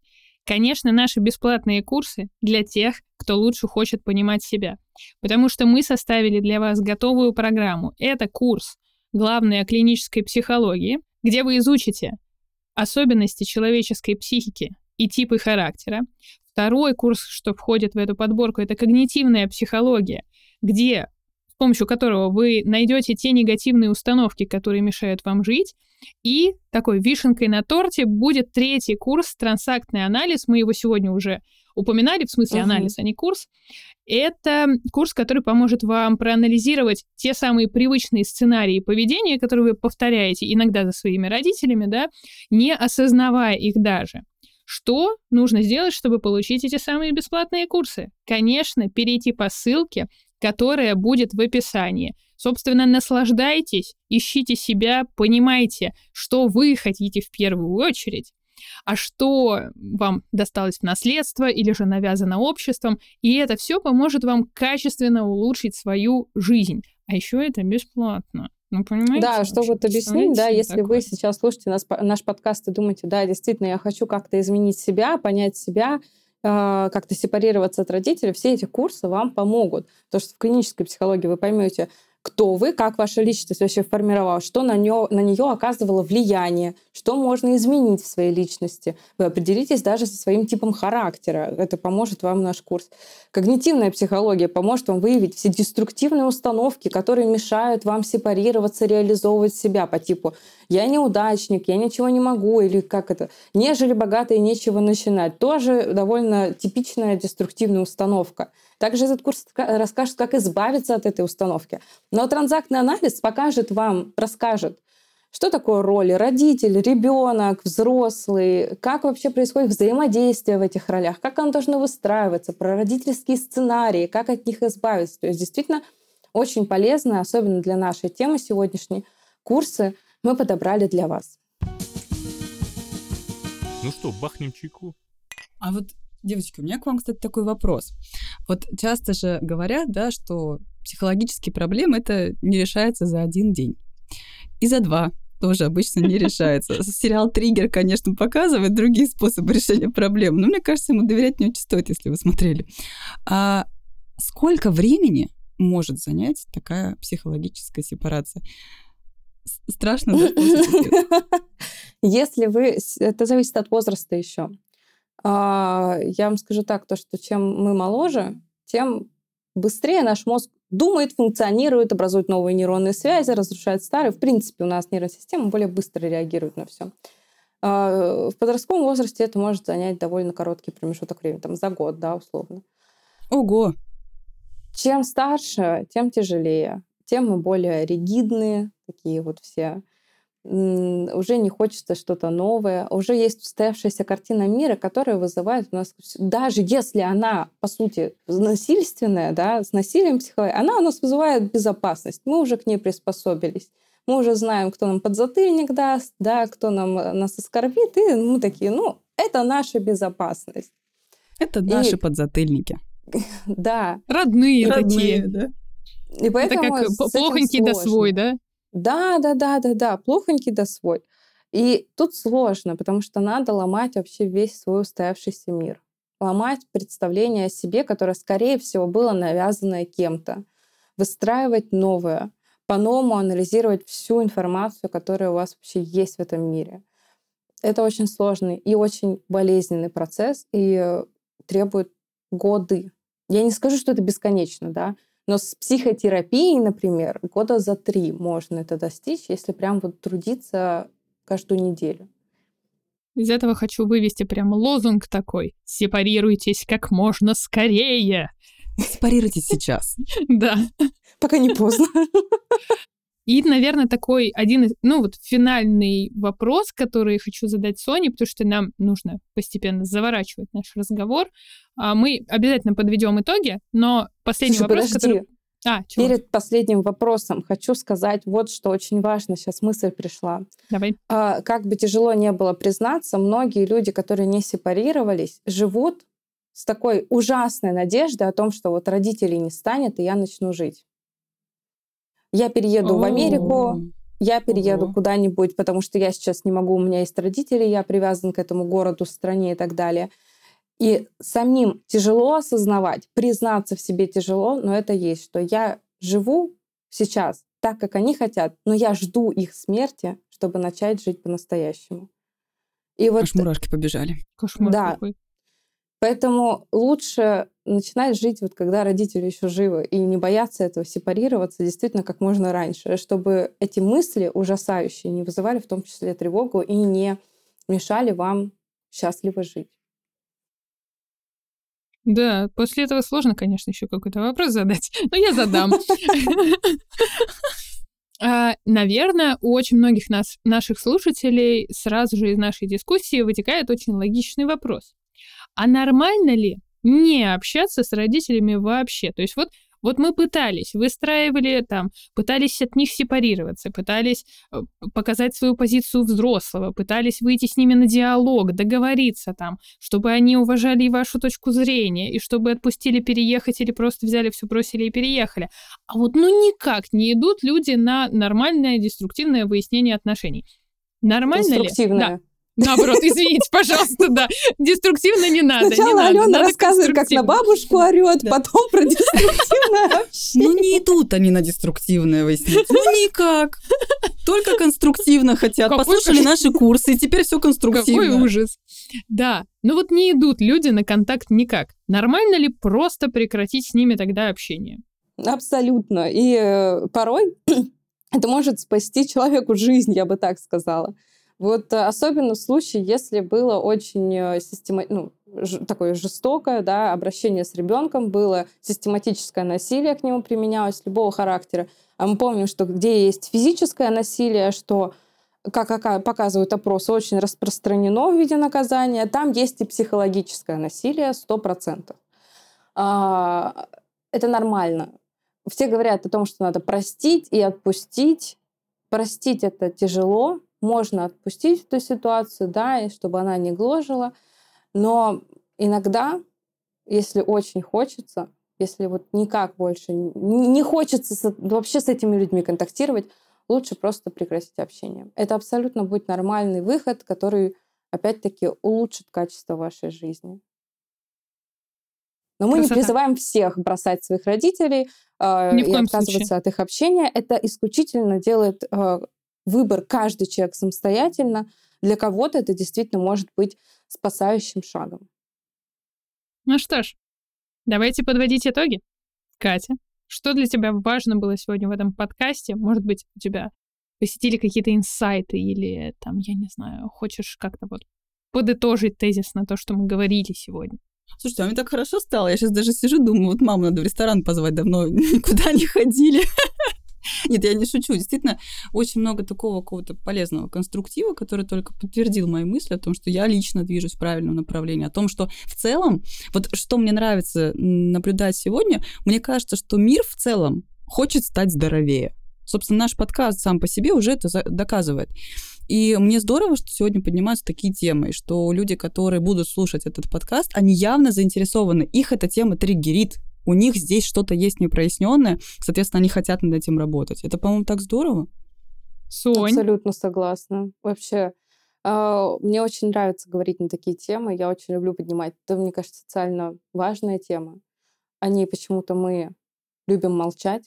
[SPEAKER 1] Конечно, наши бесплатные курсы для тех, кто лучше хочет понимать себя. Потому что мы составили для вас готовую программу. Это курс главной о клинической психологии, где вы изучите особенности человеческой психики и типы характера. Второй курс, что входит в эту подборку, это когнитивная психология, где с помощью которого вы найдете те негативные установки, которые мешают вам жить. И такой вишенкой на торте будет третий курс «Трансактный анализ». Мы его сегодня уже упоминали, в смысле угу. анализ, а не курс. Это курс, который поможет вам проанализировать те самые привычные сценарии поведения, которые вы повторяете иногда за своими родителями, да, не осознавая их даже. Что нужно сделать, чтобы получить эти самые бесплатные курсы? Конечно, перейти по ссылке, которая будет в описании. Собственно, наслаждайтесь, ищите себя, понимайте, что вы хотите в первую очередь, а что вам досталось в наследство или же навязано обществом, и это все поможет вам качественно улучшить свою жизнь. А еще это бесплатно. Ну, понимаете?
[SPEAKER 2] Да, что вот объяснить, да, если такое? вы сейчас слушаете нас, наш подкаст и думаете, да, действительно, я хочу как-то изменить себя, понять себя, э, как-то сепарироваться от родителей, все эти курсы вам помогут. Потому что в клинической психологии вы поймете, кто вы, как ваша личность вообще формировалась, что на, нее, на нее оказывало влияние, что можно изменить в своей личности. Вы определитесь даже со своим типом характера. Это поможет вам наш курс. Когнитивная психология поможет вам выявить все деструктивные установки, которые мешают вам сепарироваться, реализовывать себя по типу «я неудачник», «я ничего не могу» или как это «нежели богатый, нечего начинать». Тоже довольно типичная деструктивная установка. Также этот курс расскажет, как избавиться от этой установки. Но транзактный анализ покажет вам, расскажет, что такое роли родитель, ребенок, взрослый, как вообще происходит взаимодействие в этих ролях, как оно должно выстраиваться, про родительские сценарии, как от них избавиться. То есть действительно очень полезно, особенно для нашей темы сегодняшней, курсы мы подобрали для вас.
[SPEAKER 4] Ну что, бахнем чайку?
[SPEAKER 3] А вот Девочки, у меня к вам, кстати, такой вопрос. Вот часто же говорят, да, что психологические проблемы это не решается за один день. И за два тоже обычно не решается. Сериал «Триггер», конечно, показывает другие способы решения проблем, но мне кажется, ему доверять не очень стоит, если вы смотрели. А сколько времени может занять такая психологическая сепарация? Страшно, да?
[SPEAKER 2] Если вы... Это зависит от возраста еще. А, я вам скажу так, то, что чем мы моложе, тем быстрее наш мозг думает, функционирует, образует новые нейронные связи, разрушает старые. В принципе, у нас нервная система более быстро реагирует на все. А, в подростковом возрасте это может занять довольно короткий промежуток времени, там за год, да, условно.
[SPEAKER 3] Ого!
[SPEAKER 2] Чем старше, тем тяжелее, тем мы более ригидные, такие вот все уже не хочется что-то новое, уже есть устоявшаяся картина мира, которая вызывает у нас, даже если она, по сути, насильственная, да, с насилием психологии, она у нас вызывает безопасность. Мы уже к ней приспособились. Мы уже знаем, кто нам подзатыльник даст, да, кто нам э, нас оскорбит, и мы такие, ну, это наша безопасность.
[SPEAKER 3] Это наши и... подзатыльники.
[SPEAKER 2] Да.
[SPEAKER 1] Родные,
[SPEAKER 3] Родные такие. Да.
[SPEAKER 1] И поэтому это как плохонький да свой, да?
[SPEAKER 2] Да, да, да, да, да, плохонький да свой. И тут сложно, потому что надо ломать вообще весь свой устоявшийся мир. Ломать представление о себе, которое, скорее всего, было навязанное кем-то. Выстраивать новое, по-новому анализировать всю информацию, которая у вас вообще есть в этом мире. Это очень сложный и очень болезненный процесс и требует годы. Я не скажу, что это бесконечно, да, но с психотерапией, например, года за три можно это достичь, если прям вот трудиться каждую неделю.
[SPEAKER 1] Из этого хочу вывести прям лозунг такой. Сепарируйтесь как можно скорее.
[SPEAKER 3] Сепарируйтесь сейчас.
[SPEAKER 1] Да.
[SPEAKER 2] Пока не поздно.
[SPEAKER 1] И, наверное, такой один, ну вот финальный вопрос, который хочу задать Соне, потому что нам нужно постепенно заворачивать наш разговор. А, мы обязательно подведем итоги, но последний
[SPEAKER 2] Слушай,
[SPEAKER 1] вопрос,
[SPEAKER 2] подожди.
[SPEAKER 1] который...
[SPEAKER 2] А, чего? Перед последним вопросом хочу сказать вот что очень важно. Сейчас мысль пришла.
[SPEAKER 1] Давай.
[SPEAKER 2] А, как бы тяжело не было признаться, многие люди, которые не сепарировались, живут с такой ужасной надеждой о том, что вот родителей не станет, и я начну жить. Я перееду в Америку, я перееду куда-нибудь, потому что я сейчас не могу, у меня есть родители, я привязан к этому городу, стране и так далее. И самим тяжело осознавать, признаться в себе тяжело, но это есть, что я живу сейчас так, как они хотят, но я жду их смерти, чтобы начать жить по-настоящему.
[SPEAKER 3] И вот... Аж мурашки побежали.
[SPEAKER 1] Кошмар
[SPEAKER 2] да.
[SPEAKER 1] какой.
[SPEAKER 2] Поэтому лучше начинать жить, вот когда родители еще живы, и не бояться этого, сепарироваться действительно как можно раньше, чтобы эти мысли ужасающие не вызывали в том числе тревогу и не мешали вам счастливо жить.
[SPEAKER 1] Да, после этого сложно, конечно, еще какой-то вопрос задать, но я задам. А, наверное, у очень многих нас, наших слушателей сразу же из нашей дискуссии вытекает очень логичный вопрос. А нормально ли не общаться с родителями вообще? То есть вот вот мы пытались, выстраивали там, пытались от них сепарироваться, пытались э, показать свою позицию взрослого, пытались выйти с ними на диалог, договориться там, чтобы они уважали и вашу точку зрения, и чтобы отпустили переехать или просто взяли все, бросили и переехали. А вот ну никак не идут люди на нормальное деструктивное выяснение отношений. Нормально ли? Да. Наоборот, извините, пожалуйста, да. Деструктивно не надо.
[SPEAKER 2] Сначала Алена рассказывает, как на бабушку орет, потом про деструктивное общение.
[SPEAKER 3] Ну не идут они на деструктивное выяснить. Ну никак. Только конструктивно хотят. Послушали наши курсы, и теперь все конструктивно.
[SPEAKER 1] Какой ужас. Да, ну вот не идут люди на контакт никак. Нормально ли просто прекратить с ними тогда общение?
[SPEAKER 2] Абсолютно. И э, порой это может спасти человеку жизнь, я бы так сказала. Вот э, особенно в случае, если было очень э, система... ну, такое жестокое да, обращение с ребенком, было систематическое насилие к нему применялось любого характера. А мы помним, что где есть физическое насилие, что как показывают опросы, очень распространено в виде наказания. Там есть и психологическое насилие 100%. А, это нормально. Все говорят о том, что надо простить и отпустить. Простить это тяжело, можно отпустить эту ситуацию, да, и чтобы она не гложила. Но иногда, если очень хочется, если вот никак больше не хочется с, вообще с этими людьми контактировать, лучше просто прекратить общение. Это абсолютно будет нормальный выход, который, опять-таки, улучшит качество вашей жизни. Но мы Красота. не призываем всех бросать своих родителей э, и отказываться случае. от их общения. Это исключительно делает э, выбор каждый человек самостоятельно. Для кого-то это действительно может быть спасающим шагом.
[SPEAKER 1] Ну что ж, давайте подводить итоги. Катя, что для тебя важно было сегодня в этом подкасте? Может быть, у тебя посетили какие-то инсайты или там, я не знаю, хочешь как-то вот подытожить тезис на то, что мы говорили сегодня?
[SPEAKER 3] Слушайте, а мне так хорошо стало. Я сейчас даже сижу, думаю, вот маму надо в ресторан позвать, давно никуда не ходили. Нет, я не шучу. Действительно, очень много такого какого-то полезного конструктива, который только подтвердил мои мысли о том, что я лично движусь в правильном направлении, о том, что в целом, вот что мне нравится наблюдать сегодня, мне кажется, что мир в целом хочет стать здоровее. Собственно, наш подкаст сам по себе уже это доказывает. И мне здорово, что сегодня поднимаются такие темы, что люди, которые будут слушать этот подкаст, они явно заинтересованы. Их эта тема триггерит, у них здесь что-то есть непроясненное, соответственно, они хотят над этим работать. Это, по-моему, так здорово.
[SPEAKER 2] Сонь. Абсолютно согласна. Вообще, э, мне очень нравится говорить на такие темы. Я очень люблю поднимать. Это, мне кажется, социально важная тема. Они почему-то мы любим молчать.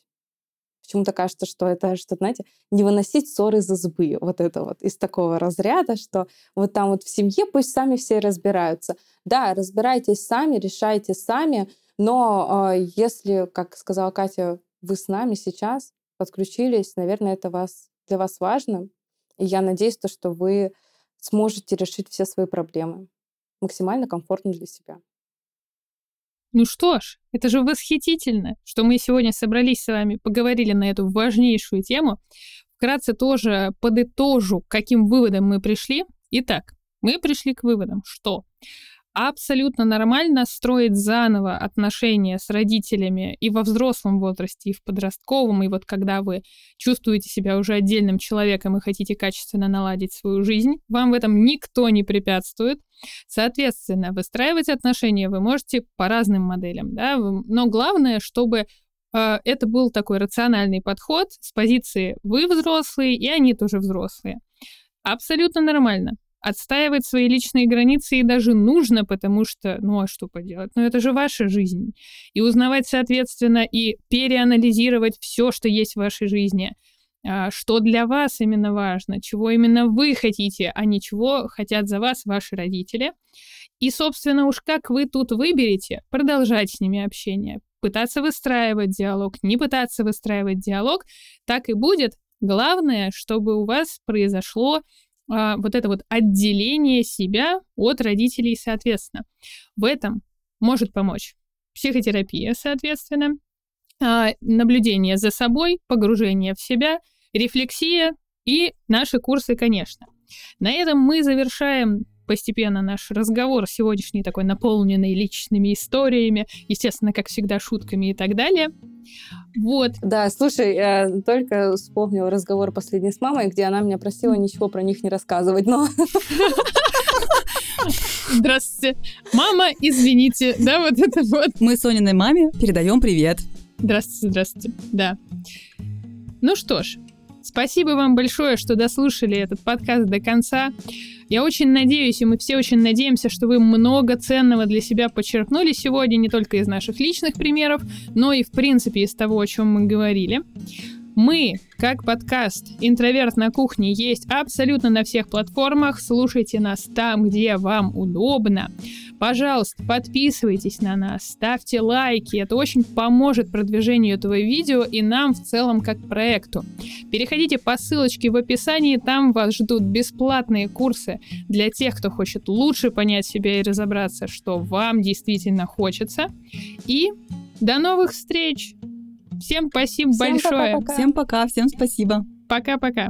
[SPEAKER 2] Почему-то кажется, что это что, знаете, не выносить ссоры из избы. Вот это вот из такого разряда, что вот там вот в семье пусть сами все разбираются. Да, разбирайтесь сами, решайте сами, но э, если, как сказала Катя, вы с нами сейчас подключились, наверное, это вас, для вас важно. И я надеюсь, то, что вы сможете решить все свои проблемы максимально комфортно для себя.
[SPEAKER 1] Ну что ж, это же восхитительно, что мы сегодня собрались с вами, поговорили на эту важнейшую тему. Вкратце тоже подытожу, каким выводам мы пришли. Итак, мы пришли к выводам, что абсолютно нормально строить заново отношения с родителями и во взрослом возрасте, и в подростковом, и вот когда вы чувствуете себя уже отдельным человеком и хотите качественно наладить свою жизнь, вам в этом никто не препятствует. Соответственно, выстраивать отношения вы можете по разным моделям, да, но главное, чтобы э, это был такой рациональный подход с позиции «вы взрослые, и они тоже взрослые». Абсолютно нормально отстаивать свои личные границы и даже нужно, потому что, ну а что поделать, ну это же ваша жизнь. И узнавать, соответственно, и переанализировать все, что есть в вашей жизни, а, что для вас именно важно, чего именно вы хотите, а не чего хотят за вас ваши родители. И, собственно, уж как вы тут выберете, продолжать с ними общение, пытаться выстраивать диалог, не пытаться выстраивать диалог, так и будет. Главное, чтобы у вас произошло а, вот это вот отделение себя от родителей, соответственно. В этом может помочь. Психотерапия, соответственно, а, наблюдение за собой, погружение в себя, рефлексия и наши курсы, конечно. На этом мы завершаем постепенно наш разговор сегодняшний такой наполненный личными историями, естественно, как всегда, шутками и так далее. Вот.
[SPEAKER 2] Да, слушай, я только вспомнила разговор последний с мамой, где она меня просила ничего про них не рассказывать, но...
[SPEAKER 1] Здравствуйте. Мама, извините. Да, вот это вот.
[SPEAKER 3] Мы Сониной маме передаем привет.
[SPEAKER 1] Здравствуйте, здравствуйте. Да. Ну что ж, спасибо вам большое, что дослушали этот подкаст до конца. Я очень надеюсь, и мы все очень надеемся, что вы много ценного для себя подчеркнули сегодня, не только из наших личных примеров, но и, в принципе, из того, о чем мы говорили. Мы, как подкаст «Интроверт на кухне», есть абсолютно на всех платформах. Слушайте нас там, где вам удобно. Пожалуйста, подписывайтесь на нас, ставьте лайки. Это очень поможет продвижению этого видео и нам в целом как проекту. Переходите по ссылочке в описании, там вас ждут бесплатные курсы для тех, кто хочет лучше понять себя и разобраться, что вам действительно хочется. И до новых встреч! Всем спасибо
[SPEAKER 3] всем
[SPEAKER 1] большое.
[SPEAKER 3] Пока-пока. Всем пока, всем спасибо.
[SPEAKER 1] Пока-пока.